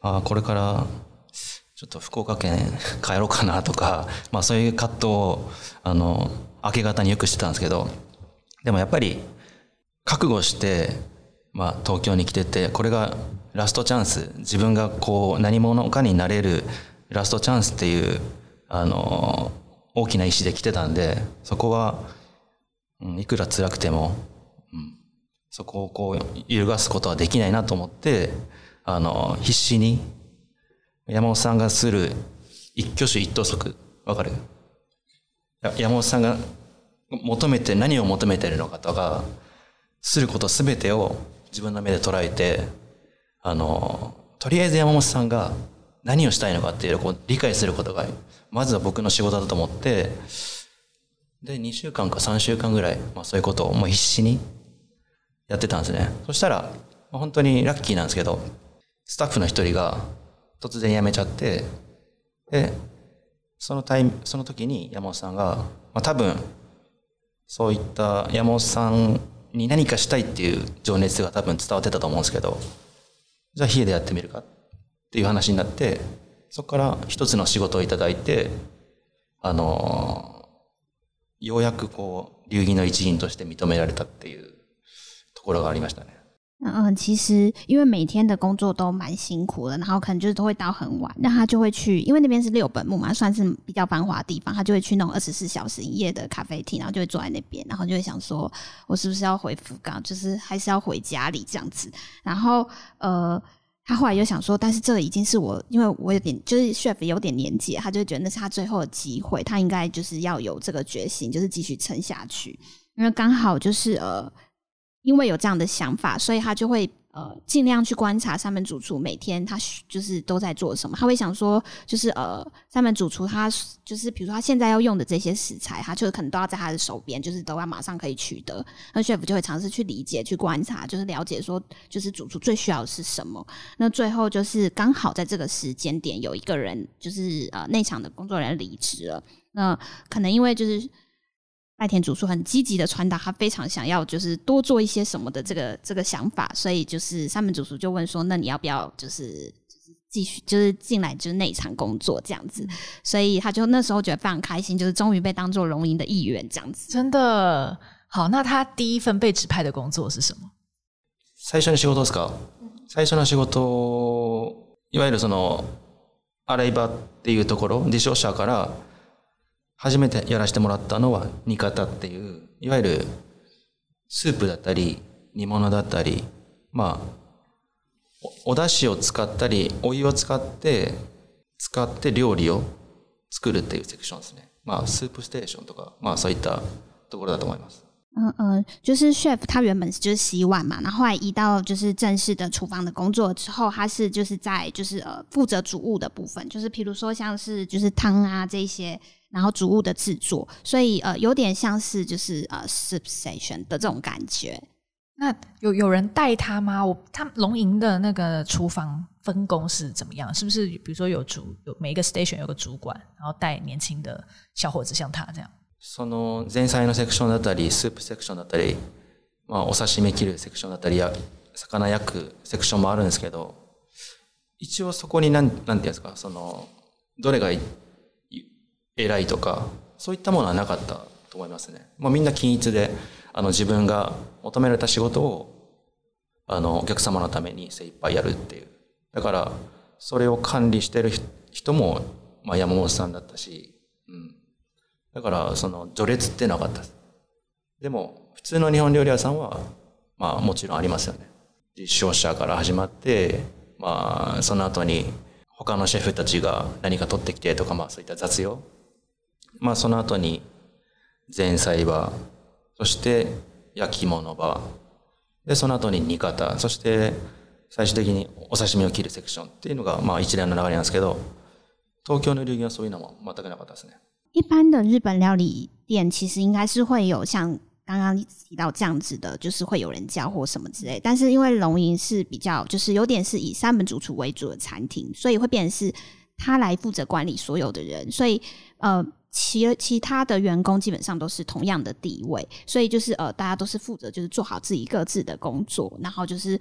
ああ、これからちょっと福岡県帰ろうかなとか、まあそういう葛藤を、あの、明け方によくしてたんですけど、でもやっぱり、覚悟して、まあ東京に来てて、これがラストチャンス、自分がこう何者かになれるラストチャンスっていう、あの、大きな意志で来てたんで、そこは、うん、いくら辛くても、そこをこう揺るがすことはできないなと思ってあの必死に山本さんがする一挙手一投足わかる山本さんが求めて何を求めてるのかとかすること全てを自分の目で捉えてあのとりあえず山本さんが何をしたいのかっていうのを理解することがまずは僕の仕事だと思ってで2週間か3週間ぐらい、まあ、そういうことをもう必死にやってたんですね。そしたら、本当にラッキーなんですけど、スタッフの一人が突然辞めちゃって、で、そのタイその時に山本さんが、まあ、多分、そういった山本さんに何かしたいっていう情熱が多分伝わってたと思うんですけど、じゃあえでやってみるかっていう話になって、そこから一つの仕事をいただいて、あのようやくこう、流儀の一員として認められたっていう工がありましたね。嗯，其实因为每天的工作都蛮辛苦的，然后可能就是都会到很晚。那他就会去，因为那边是六本木嘛，算是比较繁华的地方。他就会去那种二十四小时营业的咖啡厅，然后就会坐在那边，然后就会想说：“我是不是要回福冈？就是还是要回家里这样子？”然后，呃，他后来又想说：“但是这已经是我，因为我有点就是 chef 有点年纪，他就觉得那是他最后的机会，他应该就是要有这个决心，就是继续撑下去，因为刚好就是呃。”因为有这样的想法，所以他就会呃尽量去观察三门主厨每天他就是都在做什么。他会想说，就是呃三门主厨他就是比如说他现在要用的这些食材，他就可能都要在他的手边，就是都要马上可以取得。那 chef 就会尝试去理解、去观察，就是了解说，就是主厨最需要的是什么。那最后就是刚好在这个时间点，有一个人就是呃内场的工作人员离职了，那可能因为就是。麦田主厨很积极的传达他非常想要就是多做一些什么的这个这个想法，所以就是三门主厨就问说：“那你要不要就是继续就是进来就是内场工作这样子？”所以他就那时候觉得非常开心，就是终于被当做龙吟的一员这样子。真的好，那他第一份被指派的工作是什么？最初の仕事ですか？最初の仕事いわゆるそのアライっていうところで少社から。初めてやらせてもらったのは煮方っていういわゆるスープだったり煮物だったりまあおお出汁を使ったりお湯を使って使って料理を作るっていうセクションですねまあスープステーションとかまあそういったところだと思います嗯呃，就是 chef 他原本就是洗碗嘛，然后后来移到就是正式的厨房的工作之后，他是就是在就是呃负责煮物的部分，就是譬如说像是就是汤啊这些然后主物的制作，所以呃有点像是就是呃 soup station 的这种感觉。那有有人带他吗？我他龙吟的那个厨房分工是怎么样？是不是比如说有主有每一个 station 有个主管，然后带年轻的小伙子像他这样？その前菜の s クション o だったり、スープセクションだったり、まあお刺身切るセクションだったりや魚焼くセクションもあるんですけど、一応そこになんなんていうですか、そのどれがい偉いとか、そういったものはなかったと思いますね。まあ、みんな均一で、あの、自分が求められた仕事を、あの、お客様のために精一杯やるっていう。だから、それを管理してる人も、まあ、山本さんだったし、うん。だから、その、序列ってなかったです。でも、普通の日本料理屋さんは、まあ、もちろんありますよね。実証者から始まって、まあ、その後に、他のシェフたちが何か取ってきてとか、まあ、そういった雑用まあ、その後に前菜場、そして焼き物場、で、その後に煮方、そして最終的にお刺身を切るセクションっていうのが、まあ、一連の流れなんですけど、東京の流儀はそういうのも全くなかったですね。一般的日本料理店其实应该是会有像刚刚提到这样子的，就是会有人教或什么之类。但是因为龙吟是比较，就是有点是以三门主厨为主的餐厅，所以会变成是他来负责管理所有的人，所以呃。其其他的员工基本上都是同样的地位，所以就是呃，大家都是负责就是做好自己各自的工作，然后就是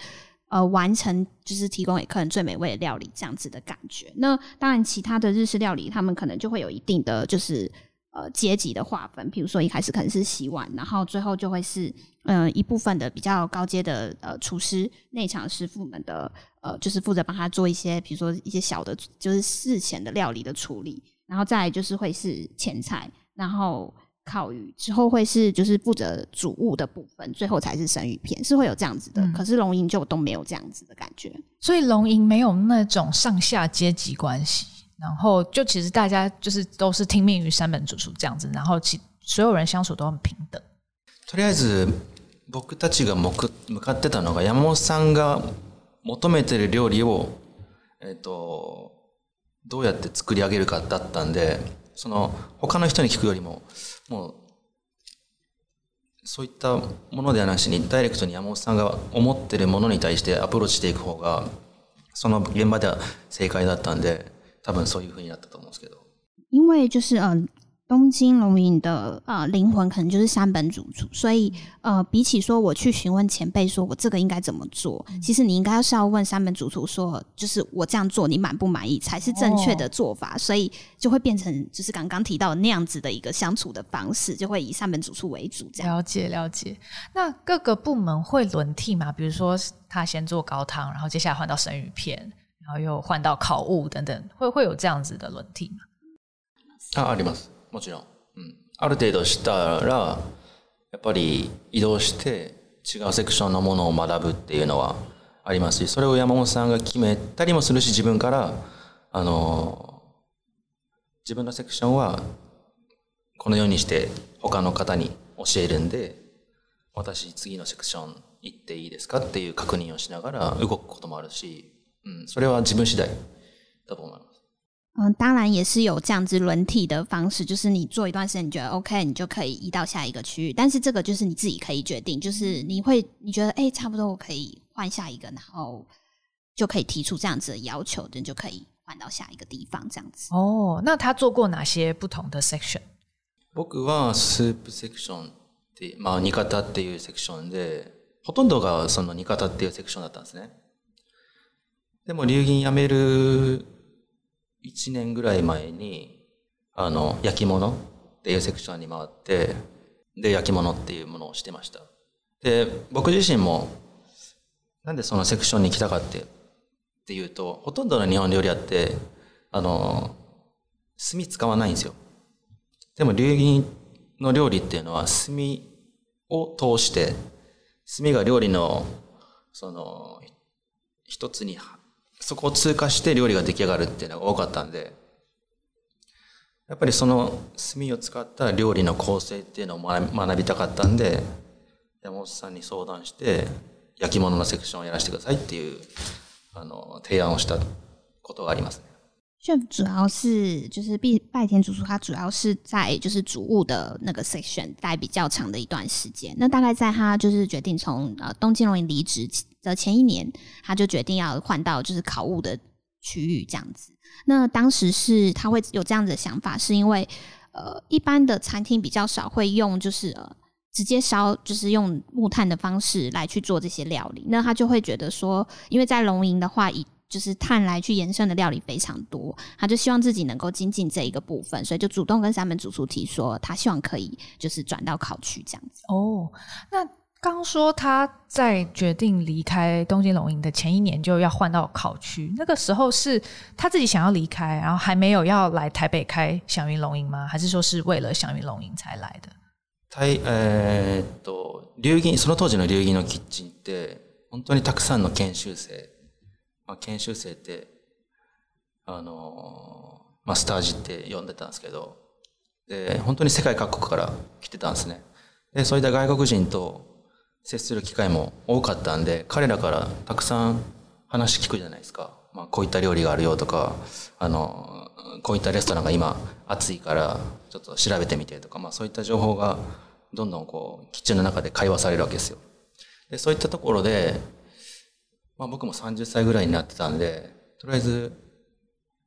呃，完成就是提供给客人最美味的料理这样子的感觉。那当然，其他的日式料理他们可能就会有一定的就是呃阶级的划分，比如说一开始可能是洗碗，然后最后就会是嗯一部分的比较高阶的呃厨师、内场师傅们的呃，就是负责帮他做一些比如说一些小的，就是事前的料理的处理。然后再就是会是前菜，然后烤鱼之后会是就是负责主物的部分，最后才是生鱼片是会有这样子的，可是龙吟就都没有这样子的感觉，所以龙吟没有那种上下阶级关系，然后就其实大家就是都是听命于三本主厨这样子，然后其所有人相处都很平等。とりあえず僕たちが向かってたのが山本さんが求めてる料理をえっと。どうやって作り上げるかだったんで、その他の人に聞くよりも、もう、そういったものではなしに、ダイレクトに山本さんが思ってるものに対してアプローチしていく方が、その現場では正解だったんで、多分そういうふうになったと思うんですけど。因为就是嗯、东京龙影的啊灵魂可能就是三本主厨，所以呃，比起说我去询问前辈说我这个应该怎么做，其实你应该是要问三本主厨说，就是我这样做你满不满意才是正确的做法，所以就会变成就是刚刚提到那样子的一个相处的方式，就会以三本主厨为主。了解了解，那各个部门会轮替吗？比如说他先做高汤，然后接下来换到生鱼片，然后又换到烤物等等，会会有这样子的轮替吗？啊，あります。もちろん。うん。ある程度したら、やっぱり移動して違うセクションのものを学ぶっていうのはありますし、それを山本さんが決めたりもするし、自分から、あの、自分のセクションはこのようにして他の方に教えるんで、私次のセクション行っていいですかっていう確認をしながら動くこともあるし、うん、それは自分次第だと思います。嗯，当然也是有这样子轮替的方式，就是你做一段时间，你觉得 OK，你就可以移到下一个区域。但是这个就是你自己可以决定，就是你会你觉得哎，差不多我可以换下一个，然后就可以提出这样子的要求，就就可以换到下一个地方这样子。哦，那他做过哪些不同的 section？僕はスープ s e c t i で、まあ味方っていう s e c t i でほとんどがその味方っていう s e c t i だったんですね。でも流金辞める。1年ぐらい前に、あの、焼き物っていうセクションに回って、で、焼き物っていうものをしてました。で、僕自身も、なんでそのセクションに来たかって、っていうと、ほとんどの日本料理屋って、あの、炭使わないんですよ。でも、流儀の料理っていうのは、炭を通して、炭が料理の、その、一つにそこを通過して料理が出来上がるっていうのが多かったんで、やっぱりその炭を使った料理の構成っていうのを学びたかったんで、山本さんに相談して、焼き物のセクションをやらせてくださいっていう、あの、提案をしたことがありますね。c 主要是就是拜拜田主厨，他主要是在就是主务的那个 section 待比较长的一段时间。那大概在他就是决定从呃东京龙吟离职的前一年，他就决定要换到就是考物的区域这样子。那当时是他会有这样的想法，是因为呃，一般的餐厅比较少会用就是直接烧，就是用木炭的方式来去做这些料理。那他就会觉得说，因为在龙吟的话，以就是炭来去延伸的料理非常多，他就希望自己能够精进这一个部分，所以就主动跟三门主厨提说，他希望可以就是转到烤区这样子。哦，那。刚说他在决定离开东京龙吟的前一年就要换到考区，那个时候是他自己想要离开，然后还没有要来台北开祥云龙吟吗？还是说是为了祥云龙吟才来的？台呃，流銀その当時の流銀のキッチンって本当にたくさんの研修生、ま研修生ってあのまスタージって呼んでたんですけど、で本当に世界各国から来てたんですね。でそういった外国人と接する機会も多かったんで彼らからたくさん話聞くじゃないですか、まあ、こういった料理があるよとかあのこういったレストランが今暑いからちょっと調べてみてとか、まあ、そういった情報がどんどんこうキッチンの中で会話されるわけですよ。でそういったところで、まあ、僕も30歳ぐらいになってたんでとりあえず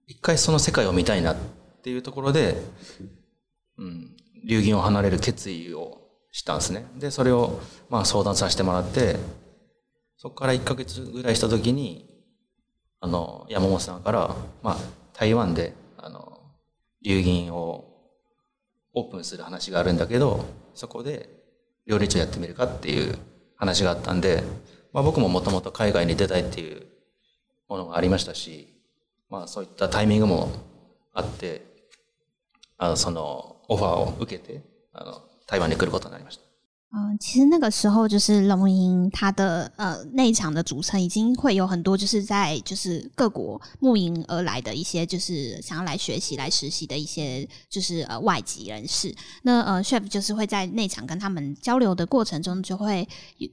一回その世界を見たいなっていうところで、うん、流銀を離れる決意をしたんですね。で、それを、まあ、相談させてもらって、そこから1ヶ月ぐらいした時に、あの、山本さんから、まあ、台湾で、あの、流銀をオープンする話があるんだけど、そこで料理長やってみるかっていう話があったんで、まあ、僕ももともと海外に出たいっていうものがありましたし、まあ、そういったタイミングもあってあのそのオファーを受けてあの台湾に来るこになりました。嗯，其实那个时候就是龙吟它的呃内场的组成已经会有很多就是在就是各国慕营而来的一些就是想要来学习来实习的一些就是呃外籍人士。那呃 chef 就是会在内场跟他们交流的过程中，就会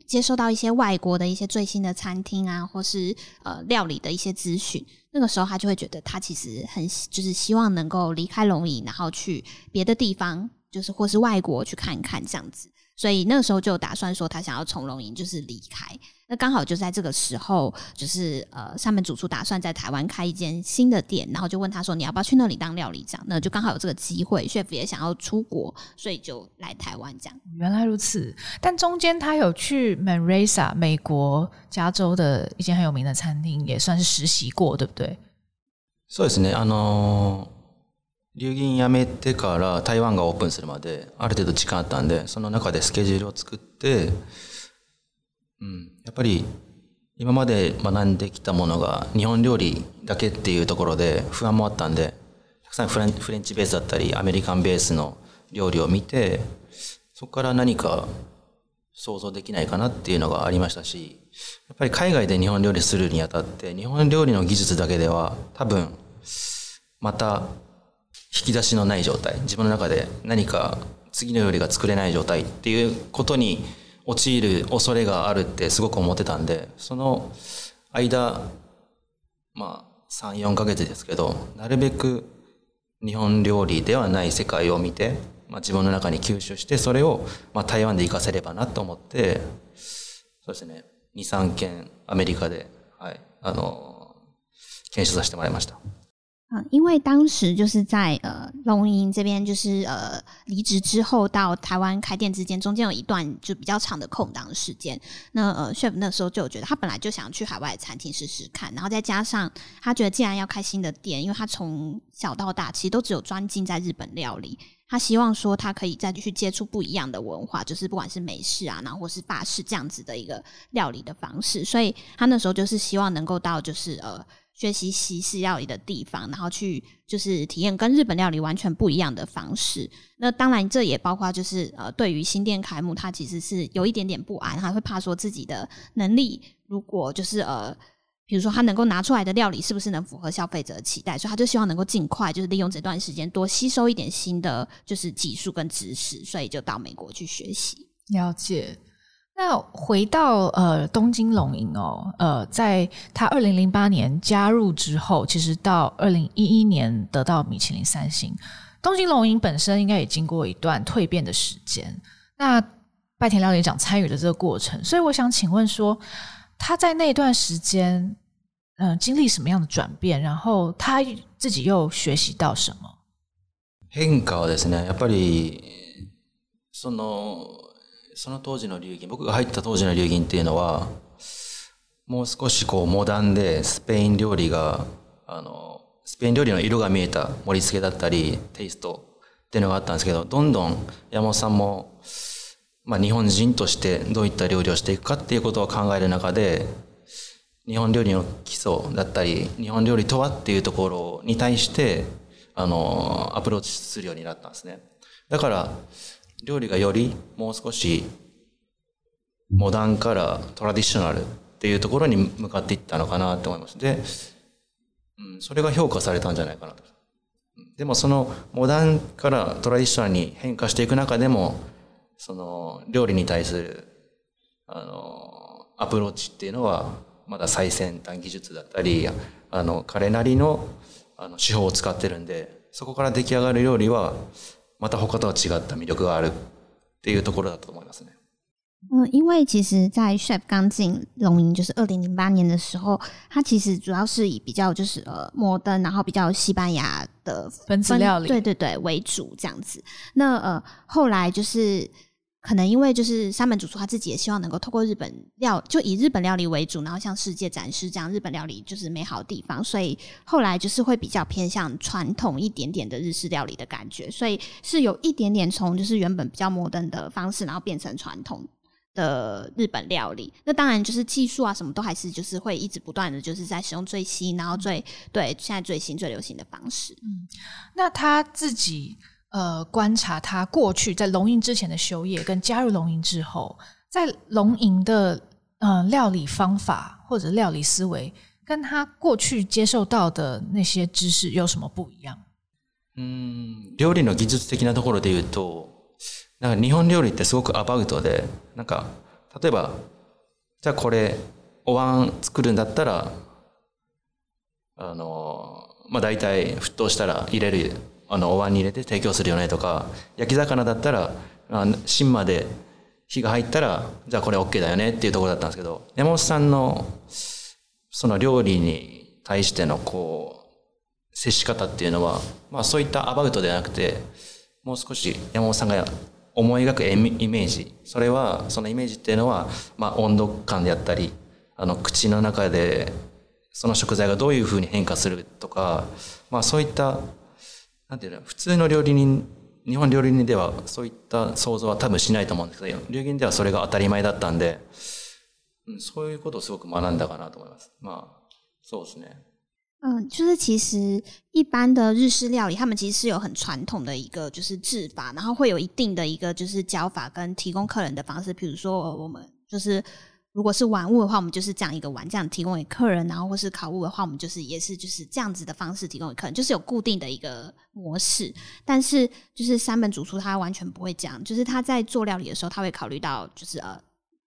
接收到一些外国的一些最新的餐厅啊，或是呃料理的一些资讯。那个时候他就会觉得他其实很就是希望能够离开龙吟，然后去别的地方就是或是外国去看看这样子，所以那时候就打算说他想要从容营就是离开。那刚好就在这个时候，就是呃，他们主厨打算在台湾开一间新的店，然后就问他说你要不要去那里当料理长？那就刚好有这个机会。h e f 也想要出国，所以就来台湾这样。原来如此，但中间他有去 m a r i s a 美国加州的一间很有名的餐厅，也算是实习过，对不对？所以呢，啊。流銀辞めてから台湾がオープンするまである程度時間あったんでその中でスケジュールを作って、うん、やっぱり今まで学んできたものが日本料理だけっていうところで不安もあったんでたくさんフレンチベースだったりアメリカンベースの料理を見てそこから何か想像できないかなっていうのがありましたしやっぱり海外で日本料理するにあたって日本料理の技術だけでは多分また引き出しのない状態自分の中で何か次の料理が作れない状態っていうことに陥る恐れがあるってすごく思ってたんでその間まあ34ヶ月ですけどなるべく日本料理ではない世界を見て、まあ、自分の中に吸収してそれを、まあ、台湾で生かせればなと思ってそうですね23件アメリカで、はい、あの研修させてもらいました。嗯，因为当时就是在呃龙吟这边，就是呃离职之后到台湾开店之间，中间有一段就比较长的空档时间。那呃，Chef 那时候就觉得他本来就想去海外餐厅试试看，然后再加上他觉得既然要开新的店，因为他从小到大其实都只有专精在日本料理，他希望说他可以再去接触不一样的文化，就是不管是美式啊，然后或是法式这样子的一个料理的方式，所以他那时候就是希望能够到就是呃。学习西式料理的地方，然后去就是体验跟日本料理完全不一样的方式。那当然，这也包括就是呃，对于新店开幕，他其实是有一点点不安，他会怕说自己的能力，如果就是呃，比如说他能够拿出来的料理是不是能符合消费者的期待，所以他就希望能够尽快就是利用这段时间多吸收一点新的就是技术跟知识，所以就到美国去学习。了解。那回到呃东京龙吟哦，呃，在他二零零八年加入之后，其实到二零一一年得到米其林三星，东京龙吟本身应该也经过一段蜕变的时间。那拜田料理长参与了这个过程，所以我想请问说，他在那段时间，嗯，经历什么样的转变？然后他自己又学习到什么？変化はですね、やっぱりその。その当時の流儀僕が入った当時の流儀っていうのはもう少しこうモダンでスペイン料理があのスペイン料理の色が見えた盛り付けだったりテイストっていうのがあったんですけどどんどん山本さんも、まあ、日本人としてどういった料理をしていくかっていうことを考える中で日本料理の基礎だったり日本料理とはっていうところに対してあのアプローチするようになったんですねだから料理がよりもう少しモダンからトラディショナルっていうところに向かっていったのかなと思います。で、うん、それが評価されたんじゃないかなと。でもそのモダンからトラディショナルに変化していく中でも、その料理に対する、あの、アプローチっていうのは、まだ最先端技術だったり、あの、彼なりのあの手法を使ってるんで、そこから出来上がる料理は、また他とは違った魅力があるっていうところだと思いますね。嗯，因为其实，在 Shape 刚进龙吟就是二零零八年的时候，它其实主要是以比较就是呃摩登，然后比较西班牙的分子料理，对对对为主这样子。那呃后来就是。可能因为就是三本主厨他自己也希望能够透过日本料，就以日本料理为主，然后向世界展示这样日本料理就是美好的地方，所以后来就是会比较偏向传统一点点的日式料理的感觉，所以是有一点点从就是原本比较摩登的方式，然后变成传统的日本料理。那当然就是技术啊，什么都还是就是会一直不断的就是在使用最新，然后最对现在最新最流行的方式。嗯，那他自己。呃，观察他过去在龙吟之前的修业，跟加入龙吟之后，在龙吟的呃料理方法或者料理思维，跟他过去接受到的那些知识有什么不一样？嗯，料理の技術的なところで言うと、なんか日本料理ってすごくアバウトで、なんか例えばじゃこれお椀作るんだったらあのまあ大体沸騰したら入れる。あのお椀に入れて提供するよねとか焼き魚だったら芯まで火が入ったらじゃあこれ OK だよねっていうところだったんですけど山本さんのその料理に対してのこう接し方っていうのは、まあ、そういったアバウトではなくてもう少し山本さんが思い描くイメージそれはそのイメージっていうのは、まあ、温度感であったりあの口の中でその食材がどういうふうに変化するとか、まあ、そういったなんていうの、普通の料理人、日本料理人ではそういった想像は多分しないと思うんですけど、料理人ではそれが当たり前だったんで、うん、そういうことをすごく学んだかなと思います。まあ、そうですね。嗯，就是其实一般的日式料理，他们其实是有很传统的一个就是制法，然后会有一定的一个就是教法跟提供客人的方式，比如说我们就是如果是玩物的话，我们就是这样一个玩，这样提供给客人；然后或是烤物的话，我们就是也是就是这样子的方式提供给客人，就是有固定的一个模式。但是，就是三本主厨他完全不会这样，就是他在做料理的时候，他会考虑到就是呃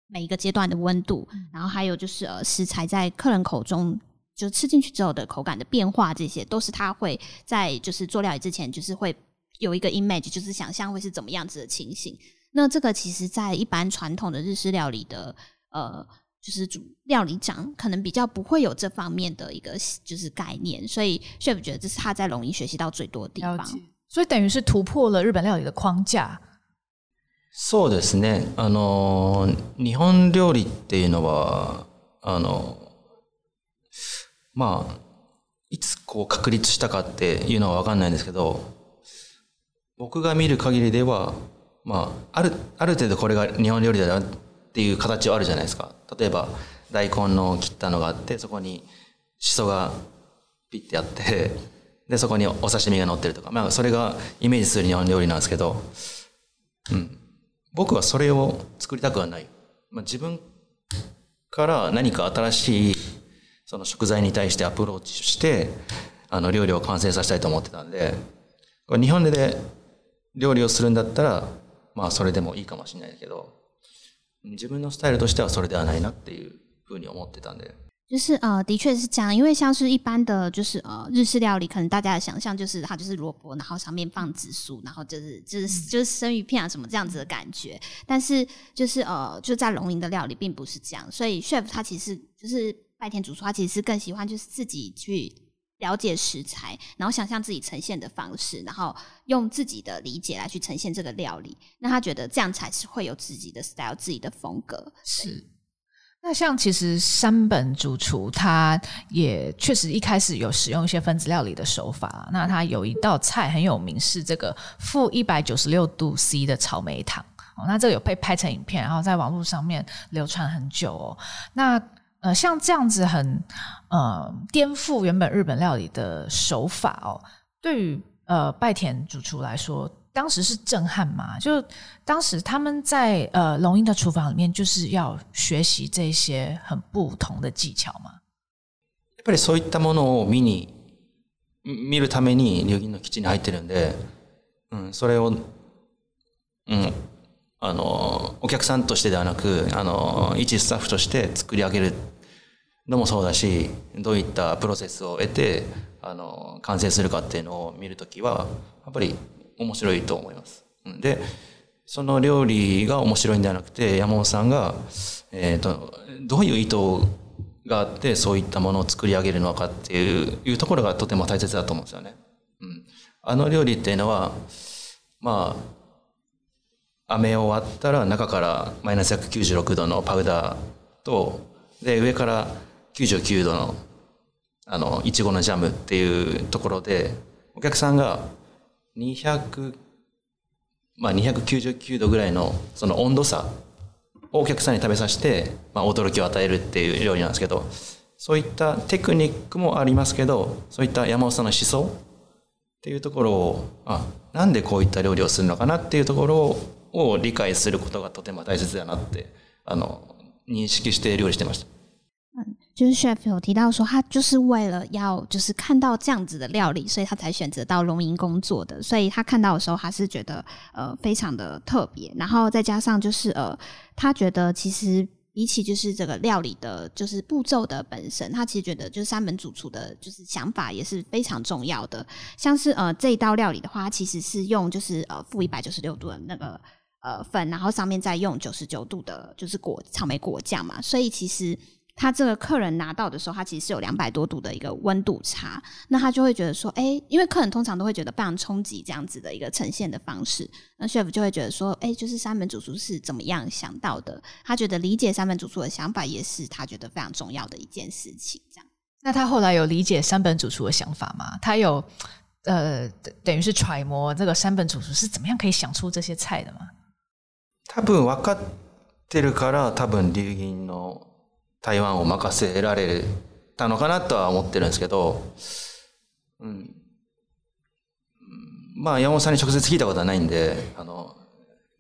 每一个阶段的温度，然后还有就是呃食材在客人口中就吃进去之后的口感的变化，这些都是他会在就是做料理之前，就是会有一个 image，就是想象会是怎么样子的情形。那这个其实，在一般传统的日式料理的。呃，就是主料理长可能比较不会有这方面的一个就是概念，所以 Chef 觉得这是他在龙吟学习到最多的地方，所以等于是突破了日本料理的框架。そうですね。あの日本料理っていうのはあのまあいつこう確立したかっていうのはわかんないですけど、僕が見る限りではまああるある程度これが日本料理だ。っていう形はあるじゃないですか例えば大根の切ったのがあってそこにしそがピッてあってでそこにお刺身が乗ってるとか、まあ、それがイメージする日本料理なんですけど、うん、僕はそれを作りたくはない、まあ、自分から何か新しいその食材に対してアプローチしてあの料理を完成させたいと思ってたんでこれ日本で料理をするんだったらまあそれでもいいかもしれないけど自己的风格としてはそれではないなっていう風に思ってたんで、就是呃的确是这样，因为像是一般的就是呃日式料理，可能大家的想象就是它就是萝卜，然后上面放紫薯，然后就是就是就是生鱼片啊什么这样子的感觉。但是就是呃就在龙吟的料理并不是这样，所以 chef 他其实就是拜田主厨，他其实是更喜欢就是自己去。了解食材，然后想象自己呈现的方式，然后用自己的理解来去呈现这个料理，那他觉得这样才是会有自己的 style、自己的风格。是。那像其实山本主厨他也确实一开始有使用一些分子料理的手法，那他有一道菜很有名是这个负一百九十六度 C 的草莓糖哦，那这个有被拍成影片，然后在网络上面流传很久哦。那呃，像这样子很呃颠覆原本日本料理的手法哦，对于呃拜田主厨来说，当时是震撼吗？就当时他们在呃龙英的厨房里面，就是要学习这些很不同的技巧嘛。やっぱりそういったものを見に見るために龍英の基地に入ってるんで、うんそれを、うんあのお客さんとしてではなくあの一スタッフとして作り上げる。のもそうだしどういったプロセスを得てあの完成するかっていうのを見るときはやっぱり面白いと思います。でその料理が面白いんではなくて山本さんが、えーと、どういう意図があってそういったものを作り上げるのかっていうところがとても大切だと思うんですよね。うん、あの料理っていうのはまあ飴を割ったら中からマイナス196度のパウダーとで上から99度の、あの、いちごのジャムっていうところで、お客さんが200、まあ、299度ぐらいのその温度差をお客さんに食べさせて、まあ、驚きを与えるっていう料理なんですけど、そういったテクニックもありますけど、そういった山尾さんの思想っていうところを、あ、なんでこういった料理をするのかなっていうところを理解することがとても大切だなって、あの、認識して料理してました。就是 chef 有提到说，他就是为了要就是看到这样子的料理，所以他才选择到龙吟工作的。所以他看到的时候，他是觉得呃非常的特别。然后再加上就是呃，他觉得其实比起就是这个料理的，就是步骤的本身，他其实觉得就是三门主厨的就是想法也是非常重要的。像是呃这一道料理的话，其实是用就是呃负一百九十六度的那个呃粉，然后上面再用九十九度的，就是果草莓果酱嘛。所以其实。他这个客人拿到的时候，他其实有两百多度的一个温度差，那他就会觉得说，哎，因为客人通常都会觉得非常冲击这样子的一个呈现的方式。那 chef 就会觉得说，哎，就是三本主厨是怎么样想到的？他觉得理解三本主厨的想法也是他觉得非常重要的一件事情。这样，那他后来有理解三本主厨的想法吗？他有呃，等于是揣摩这个三本主厨是怎么样可以想出这些菜的吗？多分わかってるから多分流銀の。台湾を任せられたのかなとは思ってるんですけど、うん、まあ山本さんに直接聞いたことはないんであの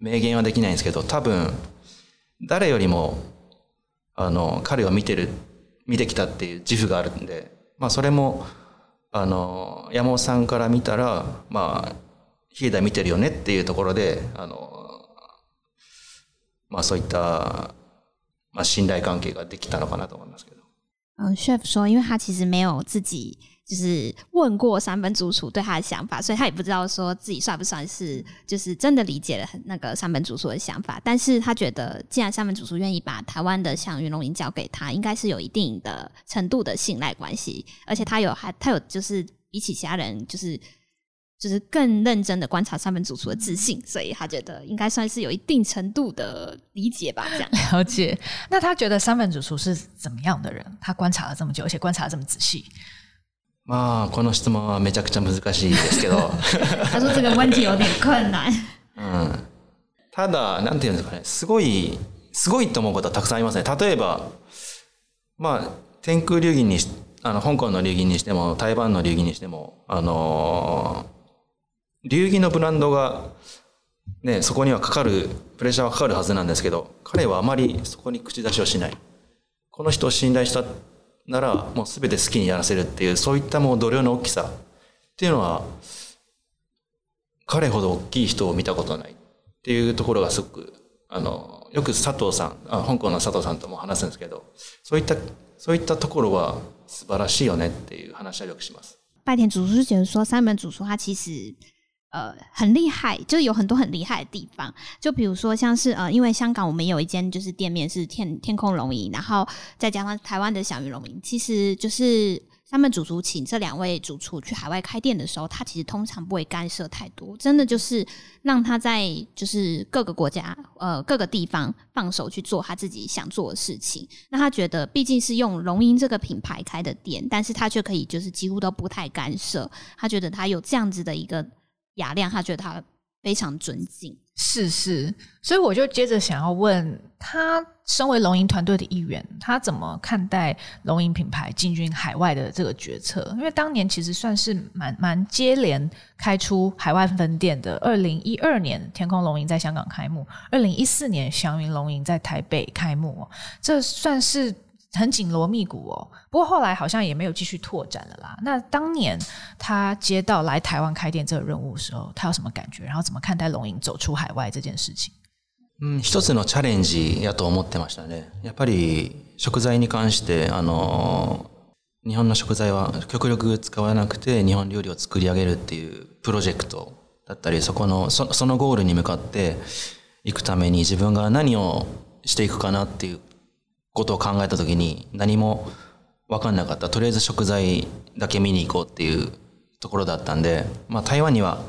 明言はできないんですけど多分誰よりもあの彼を見てる見てきたっていう自負があるんで、まあ、それもあの山本さんから見たらまあ秀枝見てるよねっていうところであの、まあ、そういった嘛，信赖关系ができたのかなと思いますけど。嗯，chef 说，因为他其实没有自己就是问过三本主厨对他的想法，所以他也不知道说自己算不算是就是真的理解了那个三本主厨的想法。但是他觉得，既然三本主厨愿意把台湾的像云龙银交给他，应该是有一定的程度的信赖关系，而且他有还他有就是比起其他人就是。就是更认真的观察三本主厨的自信，所以他觉得应该算是有一定程度的理解吧。这样 了解，那他觉得三本主厨是怎么样的人？他观察了这么久，而且观察这么仔细。まあこの質問はめちゃくちゃ難しいですけど。他说这个问题有点困难。うただなんていうんですかね。すごいすごいと思うことはたくさんりますね。例えば、まあ天空流儀にあの香港の流儀にしても台湾の流儀にしてもあの。流儀のブランドが、ね、そこにはかかる、プレッシャーはかかるはずなんですけど、彼はあまりそこに口出しをしない。この人を信頼したなら、もう全て好きにやらせるっていう、そういったもう度量の大きさっていうのは、彼ほど大きい人を見たことないっていうところがすごく、あの、よく佐藤さん、あ香港の佐藤さんとも話すんですけど、そういった、そういったところは素晴らしいよねっていう話はよくします。拜田主书觉说，三本主其实呃，很厉害，就是有很多很厉害的地方。就比如说，像是呃，因为香港我们有一间就是店面是天天空龙吟，然后再加上台湾的小鱼龙吟。其实就是他们主厨请这两位主厨去海外开店的时候，他其实通常不会干涉太多，真的就是让他在就是各个国家呃各个地方放手去做他自己想做的事情。那他觉得毕竟是用龙吟这个品牌开的店，但是他却可以就是几乎都不太干涉。他觉得他有这样子的一个。雅亮，他觉得他非常尊敬，是是，所以我就接着想要问他，身为龙吟团队的一员，他怎么看待龙吟品牌进军海外的这个决策？因为当年其实算是蛮蛮接连开出海外分店的。二零一二年，天空龙吟在香港开幕；二零一四年，祥云龙吟在台北开幕，这算是。很紧锣密鼓哦。不过后来好像也没有继续拓展了啦。那当年他接到来台湾开店这个任务的时候，他有什么感觉？然后怎么看待龙吟走出海外这件事情？う一つのチャレンジやと思ってましたね。やっぱり食材に関して、あの、日本の食材は極力使わなくて日本料理を作り上げるっていうプロジェクトだったり、そこの、そそのゴールに向かっていくために自分が何をしていくかなっていうことを考えた時に何も分かんなかったとりあえず食材だけ見に行こうっていうところだったんで、まあ、台湾には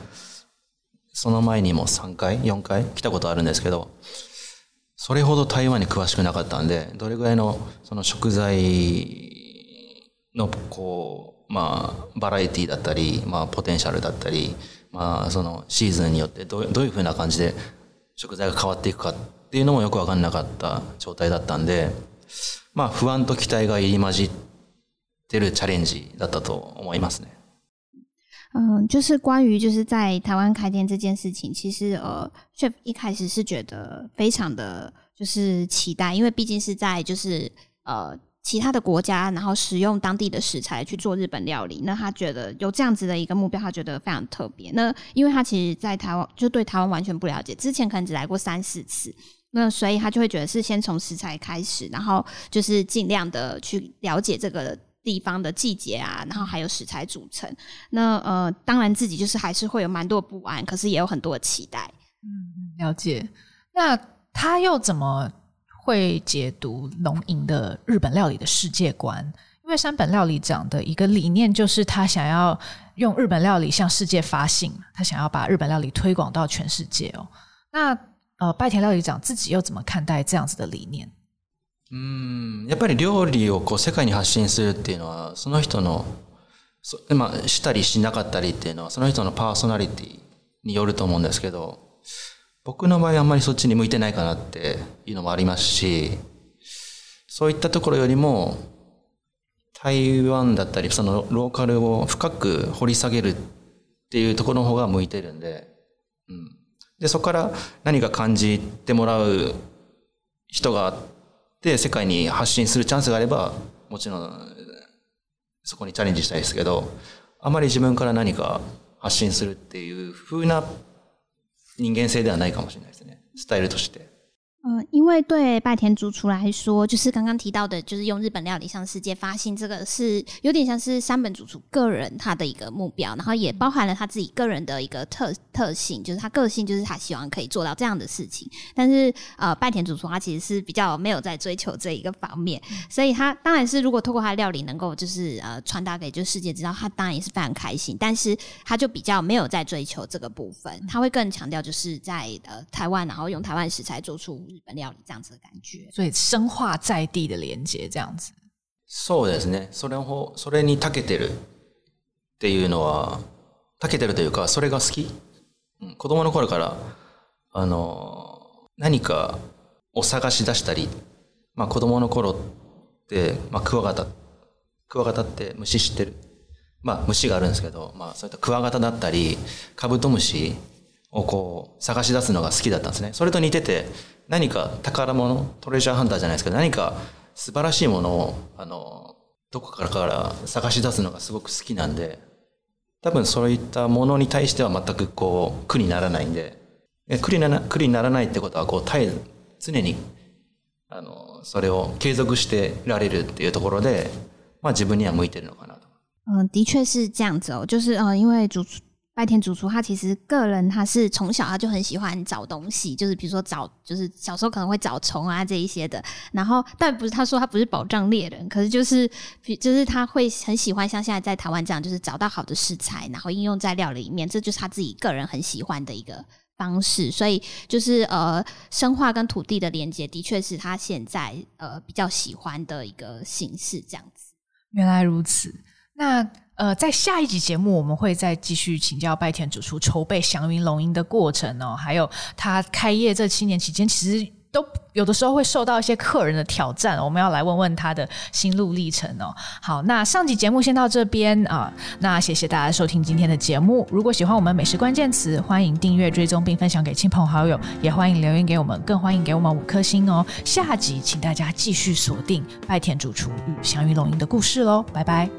その前にも3回4回来たことあるんですけどそれほど台湾に詳しくなかったんでどれぐらいのその食材のこうまあバラエティだったり、まあ、ポテンシャルだったり、まあ、そのシーズンによってどどういうふうな感じで食材が変わっていくかっていうのもよく分かんなかった状態だったんであ、不安と期待が入り混じってるチャレンジだったと思いますね。嗯，就是关于就是在台湾开店这件事情，其实呃，Chef 一开始是觉得非常的就是期待，因为毕竟是在就是呃其他的国家，然后使用当地的食材去做日本料理，那他觉得有这样子的一个目标，他觉得非常特别。那因为他其实在台湾就对台湾完全不了解，之前可能只来过三四次。那所以他就会觉得是先从食材开始，然后就是尽量的去了解这个地方的季节啊，然后还有食材组成。那呃，当然自己就是还是会有蛮多不安，可是也有很多期待。嗯，了解。那他又怎么会解读龙吟的日本料理的世界观？因为山本料理讲的一个理念就是他想要用日本料理向世界发信，他想要把日本料理推广到全世界哦。那呃拜田料理长自己又怎么看待这样子的理念？うんやっぱり料理をこう世界に発信するっていうのはその人のそ、まあ、したりしなかったりっていうのはその人のパーソナリティによると思うんですけど僕の場合あんまりそっちに向いてないかなっていうのもありますしそういったところよりも台湾だったりそのローカルを深く掘り下げるっていうところの方が向いてるんで、うん、で、そこから何か感じてもらう人があって、世界に発信するチャンスがあれば、もちろん、そこにチャレンジしたいですけど、あまり自分から何か発信するっていう風な人間性ではないかもしれないですね。スタイルとして。嗯，因为对拜田主厨来说，就是刚刚提到的，就是用日本料理向世界发信，这个是有点像是山本主厨个人他的一个目标，然后也包含了他自己个人的一个特特性，就是他个性，就是他希望可以做到这样的事情。但是，呃，拜田主厨他其实是比较没有在追求这一个方面，所以他当然是如果透过他的料理能够就是呃传达给就世界知道，他当然也是非常开心。但是，他就比较没有在追求这个部分，他会更强调就是在呃台湾，然后用台湾食材做出。日本料理这样子的感觉。所以深化在地的连接，这样子。そうですね。それをそれに長けてるっていうのは長けてるというか、それが好き。子供の頃からあの何かを探し出したり、まあ子供の頃って、まあ、クワガタクワガタって虫知ってる。まあ虫があるんですけど、まあそういったクワガタだったりカブトムシをこう探し出すのが好きだったんですね。それと似てて、何か宝物、トレジャーハンターじゃないですけど、何か素晴らしいものを、あの、どこからから探し出すのがすごく好きなんで、多分そういったものに対しては全くこう苦にならないんで、苦になら苦にならないってことはこう絶え常にあのそれを継続してられるっていうところで、まあ、自分には向いてるのかなと。的确是这样子哦，就是呃，因为主白天主厨他其实个人他是从小他就很喜欢找东西，就是比如说找就是小时候可能会找虫啊这一些的。然后但不是他说他不是宝藏猎人，可是就是就是他会很喜欢像现在在台湾这样，就是找到好的食材，然后应用在料理里面，这就是他自己个人很喜欢的一个方式。所以就是呃，生化跟土地的连接，的确是他现在呃比较喜欢的一个形式。这样子，原来如此。那。呃，在下一集节目，我们会再继续请教拜田主厨筹备祥云龙吟的过程哦，还有他开业这七年期间，其实都有的时候会受到一些客人的挑战，我们要来问问他的心路历程哦。好，那上集节目先到这边啊，那谢谢大家收听今天的节目。如果喜欢我们美食关键词，欢迎订阅追踪并分享给亲朋好友，也欢迎留言给我们，更欢迎给我们五颗星哦。下集请大家继续锁定拜田主厨与祥云龙吟的故事喽，拜拜。